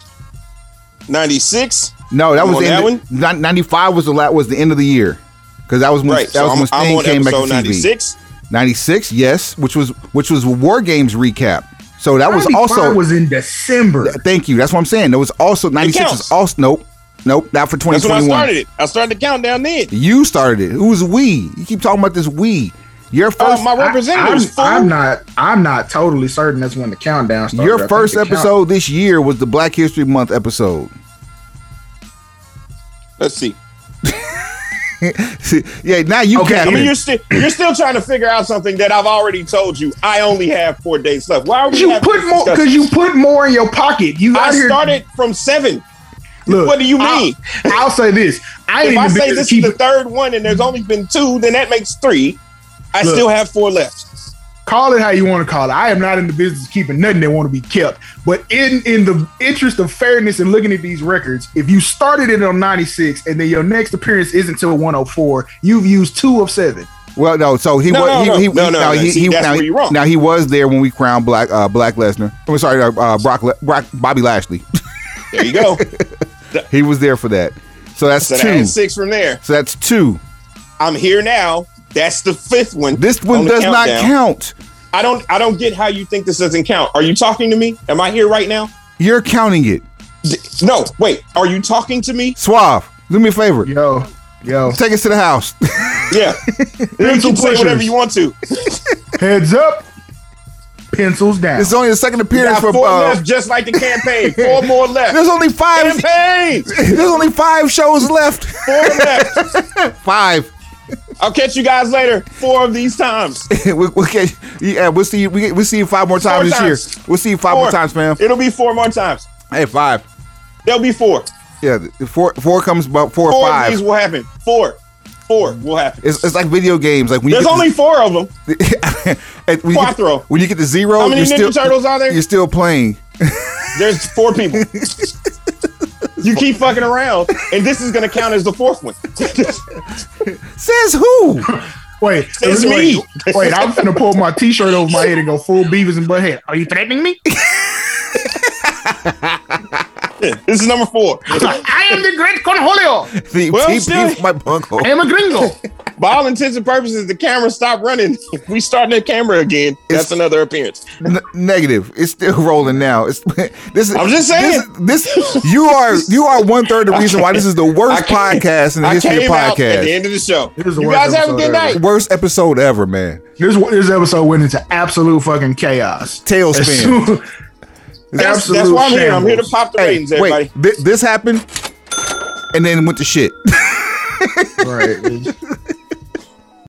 S4: 96.
S1: No, that
S4: You
S1: was
S4: on
S1: the
S4: that
S1: end. Of, ninety five was the la- was the end of the year because that was when
S4: Right.
S1: that
S4: So
S1: was
S4: I'm,
S1: when
S4: I'm
S1: Sting came back to
S4: episode
S1: TV.
S4: 96.
S1: 96, yes, which was which was War Games recap. So that was
S2: 95
S1: also
S2: was in December.
S1: thank you. That's what I'm saying. There was also 96
S4: counts.
S1: was also nope. Nope, not for
S4: That's when I started it. I started the countdown then.
S1: You started it. It was we. You keep talking about this we. Your oh, first
S4: Oh, my
S2: I,
S4: representatives.
S2: am. I'm not. I'm not totally certain that's when the countdown started.
S1: Your first
S2: the count-
S1: episode this year was the Black History Month episode.
S4: Let's see.
S1: yeah, now you
S2: Okay,
S4: I mean, you're still you're still trying to figure out something that I've already told you. I only have four days left. Why are we?
S2: You put more because you put more in your pocket. You
S4: I
S2: here-
S4: started from seven.
S2: Look,
S4: What do you mean?
S2: I'll, I'll say this. I
S4: If I say this is the third one and there's only been two, then that makes three. I
S2: Look.
S4: still have four left.
S2: Call it how you want to call it. I am not in the business of keeping nothing that want to be kept. But in in the interest of fairness and looking at these records, if you started it on 96 and then your next appearance isn't until 104, you've used two of seven.
S1: well, no, so he
S4: No,
S1: was
S4: no,
S1: he,
S4: no.
S1: he,
S4: No, no,
S1: now,
S4: no.
S1: he,
S4: See, that's
S1: now,
S4: where you're wrong.
S1: now he was there when we crowned Black uh, Black Lesnar. I'm sorry, uh, uh, Brock, Le- Brock Bobby Lashley.
S4: There you go.
S1: he was there for that. So that's
S4: so
S1: two.
S4: that's six from there.
S1: So that's two.
S4: I'm here now. That's the fifth one.
S1: This one
S4: on
S1: does not count.
S4: I don't. I don't get how you think this doesn't count. Are you talking to me? Am I here right now?
S1: You're counting it.
S4: No. Wait. Are you talking to me?
S1: Suave. Do me a favor.
S2: Yo, yo,
S1: Take us to the house.
S4: Yeah. you
S2: Pencil
S4: can say whatever you want to.
S2: heads up, pencils down.
S1: It's only the second appearance
S4: Got
S1: for.
S4: four
S1: Uh,
S4: left, just like the campaign. Four more left.
S1: there's only five.
S4: Campaign.
S1: There's only five shows left.
S4: Four left.
S1: five.
S4: I'll catch you guys later. Four of these times.
S1: we'll, we'll, catch- yeah, we'll see you. We, we'll see you five more times this
S4: times.
S1: year. We'll see you five
S4: Four.
S1: more times, fam.
S4: It'll be four more times.
S1: Hey, five.
S4: There'll be four.
S1: Yeah, four. Four comes about four or
S4: Four of
S1: five.
S4: these will happen. Four. four will happen.
S1: It's, it's like video games. Like when
S4: There's only four of them.
S1: when, you get,
S4: Quattro.
S1: when you get to zero,
S4: How many
S1: you're
S4: Ninja
S1: still,
S4: Turtles are there?
S1: You're still playing.
S4: There's four people. you keep fucking around, and this is gonna count as the fourth one.
S1: Says who?
S2: Wait,
S4: It's
S2: wait,
S4: me.
S2: wait, I'm gonna pull my t-shirt over my head and go full Beavis and Butthead. Are you threatening me?
S4: this is number four.
S2: I am the great Cornholio.
S1: The
S4: Well,
S1: TP
S4: still-
S1: my bunghole.
S2: I am a gringo.
S4: By all intents and purposes, the camera stopped running. If we start that camera again, that's another appearance.
S1: N- negative. It's still rolling now. It's this is.
S4: I'm just saying.
S1: This, this you are you are one third of the reason why this is the worst podcast in the
S4: I
S1: history of
S4: came out at the
S1: podcasts.
S4: end of the show.
S2: This is the
S4: You guys have a
S2: episode
S4: good
S2: ever.
S4: night.
S1: Worst episode ever, man.
S2: This this episode went into absolute fucking chaos. As
S1: Tailspin.
S2: Soon-
S4: That's,
S2: absolute
S4: that's why I'm here. I'm here to pop the
S1: Hey,
S4: ratings, everybody.
S1: wait. Thi- this happened, and then went to shit.
S2: Right.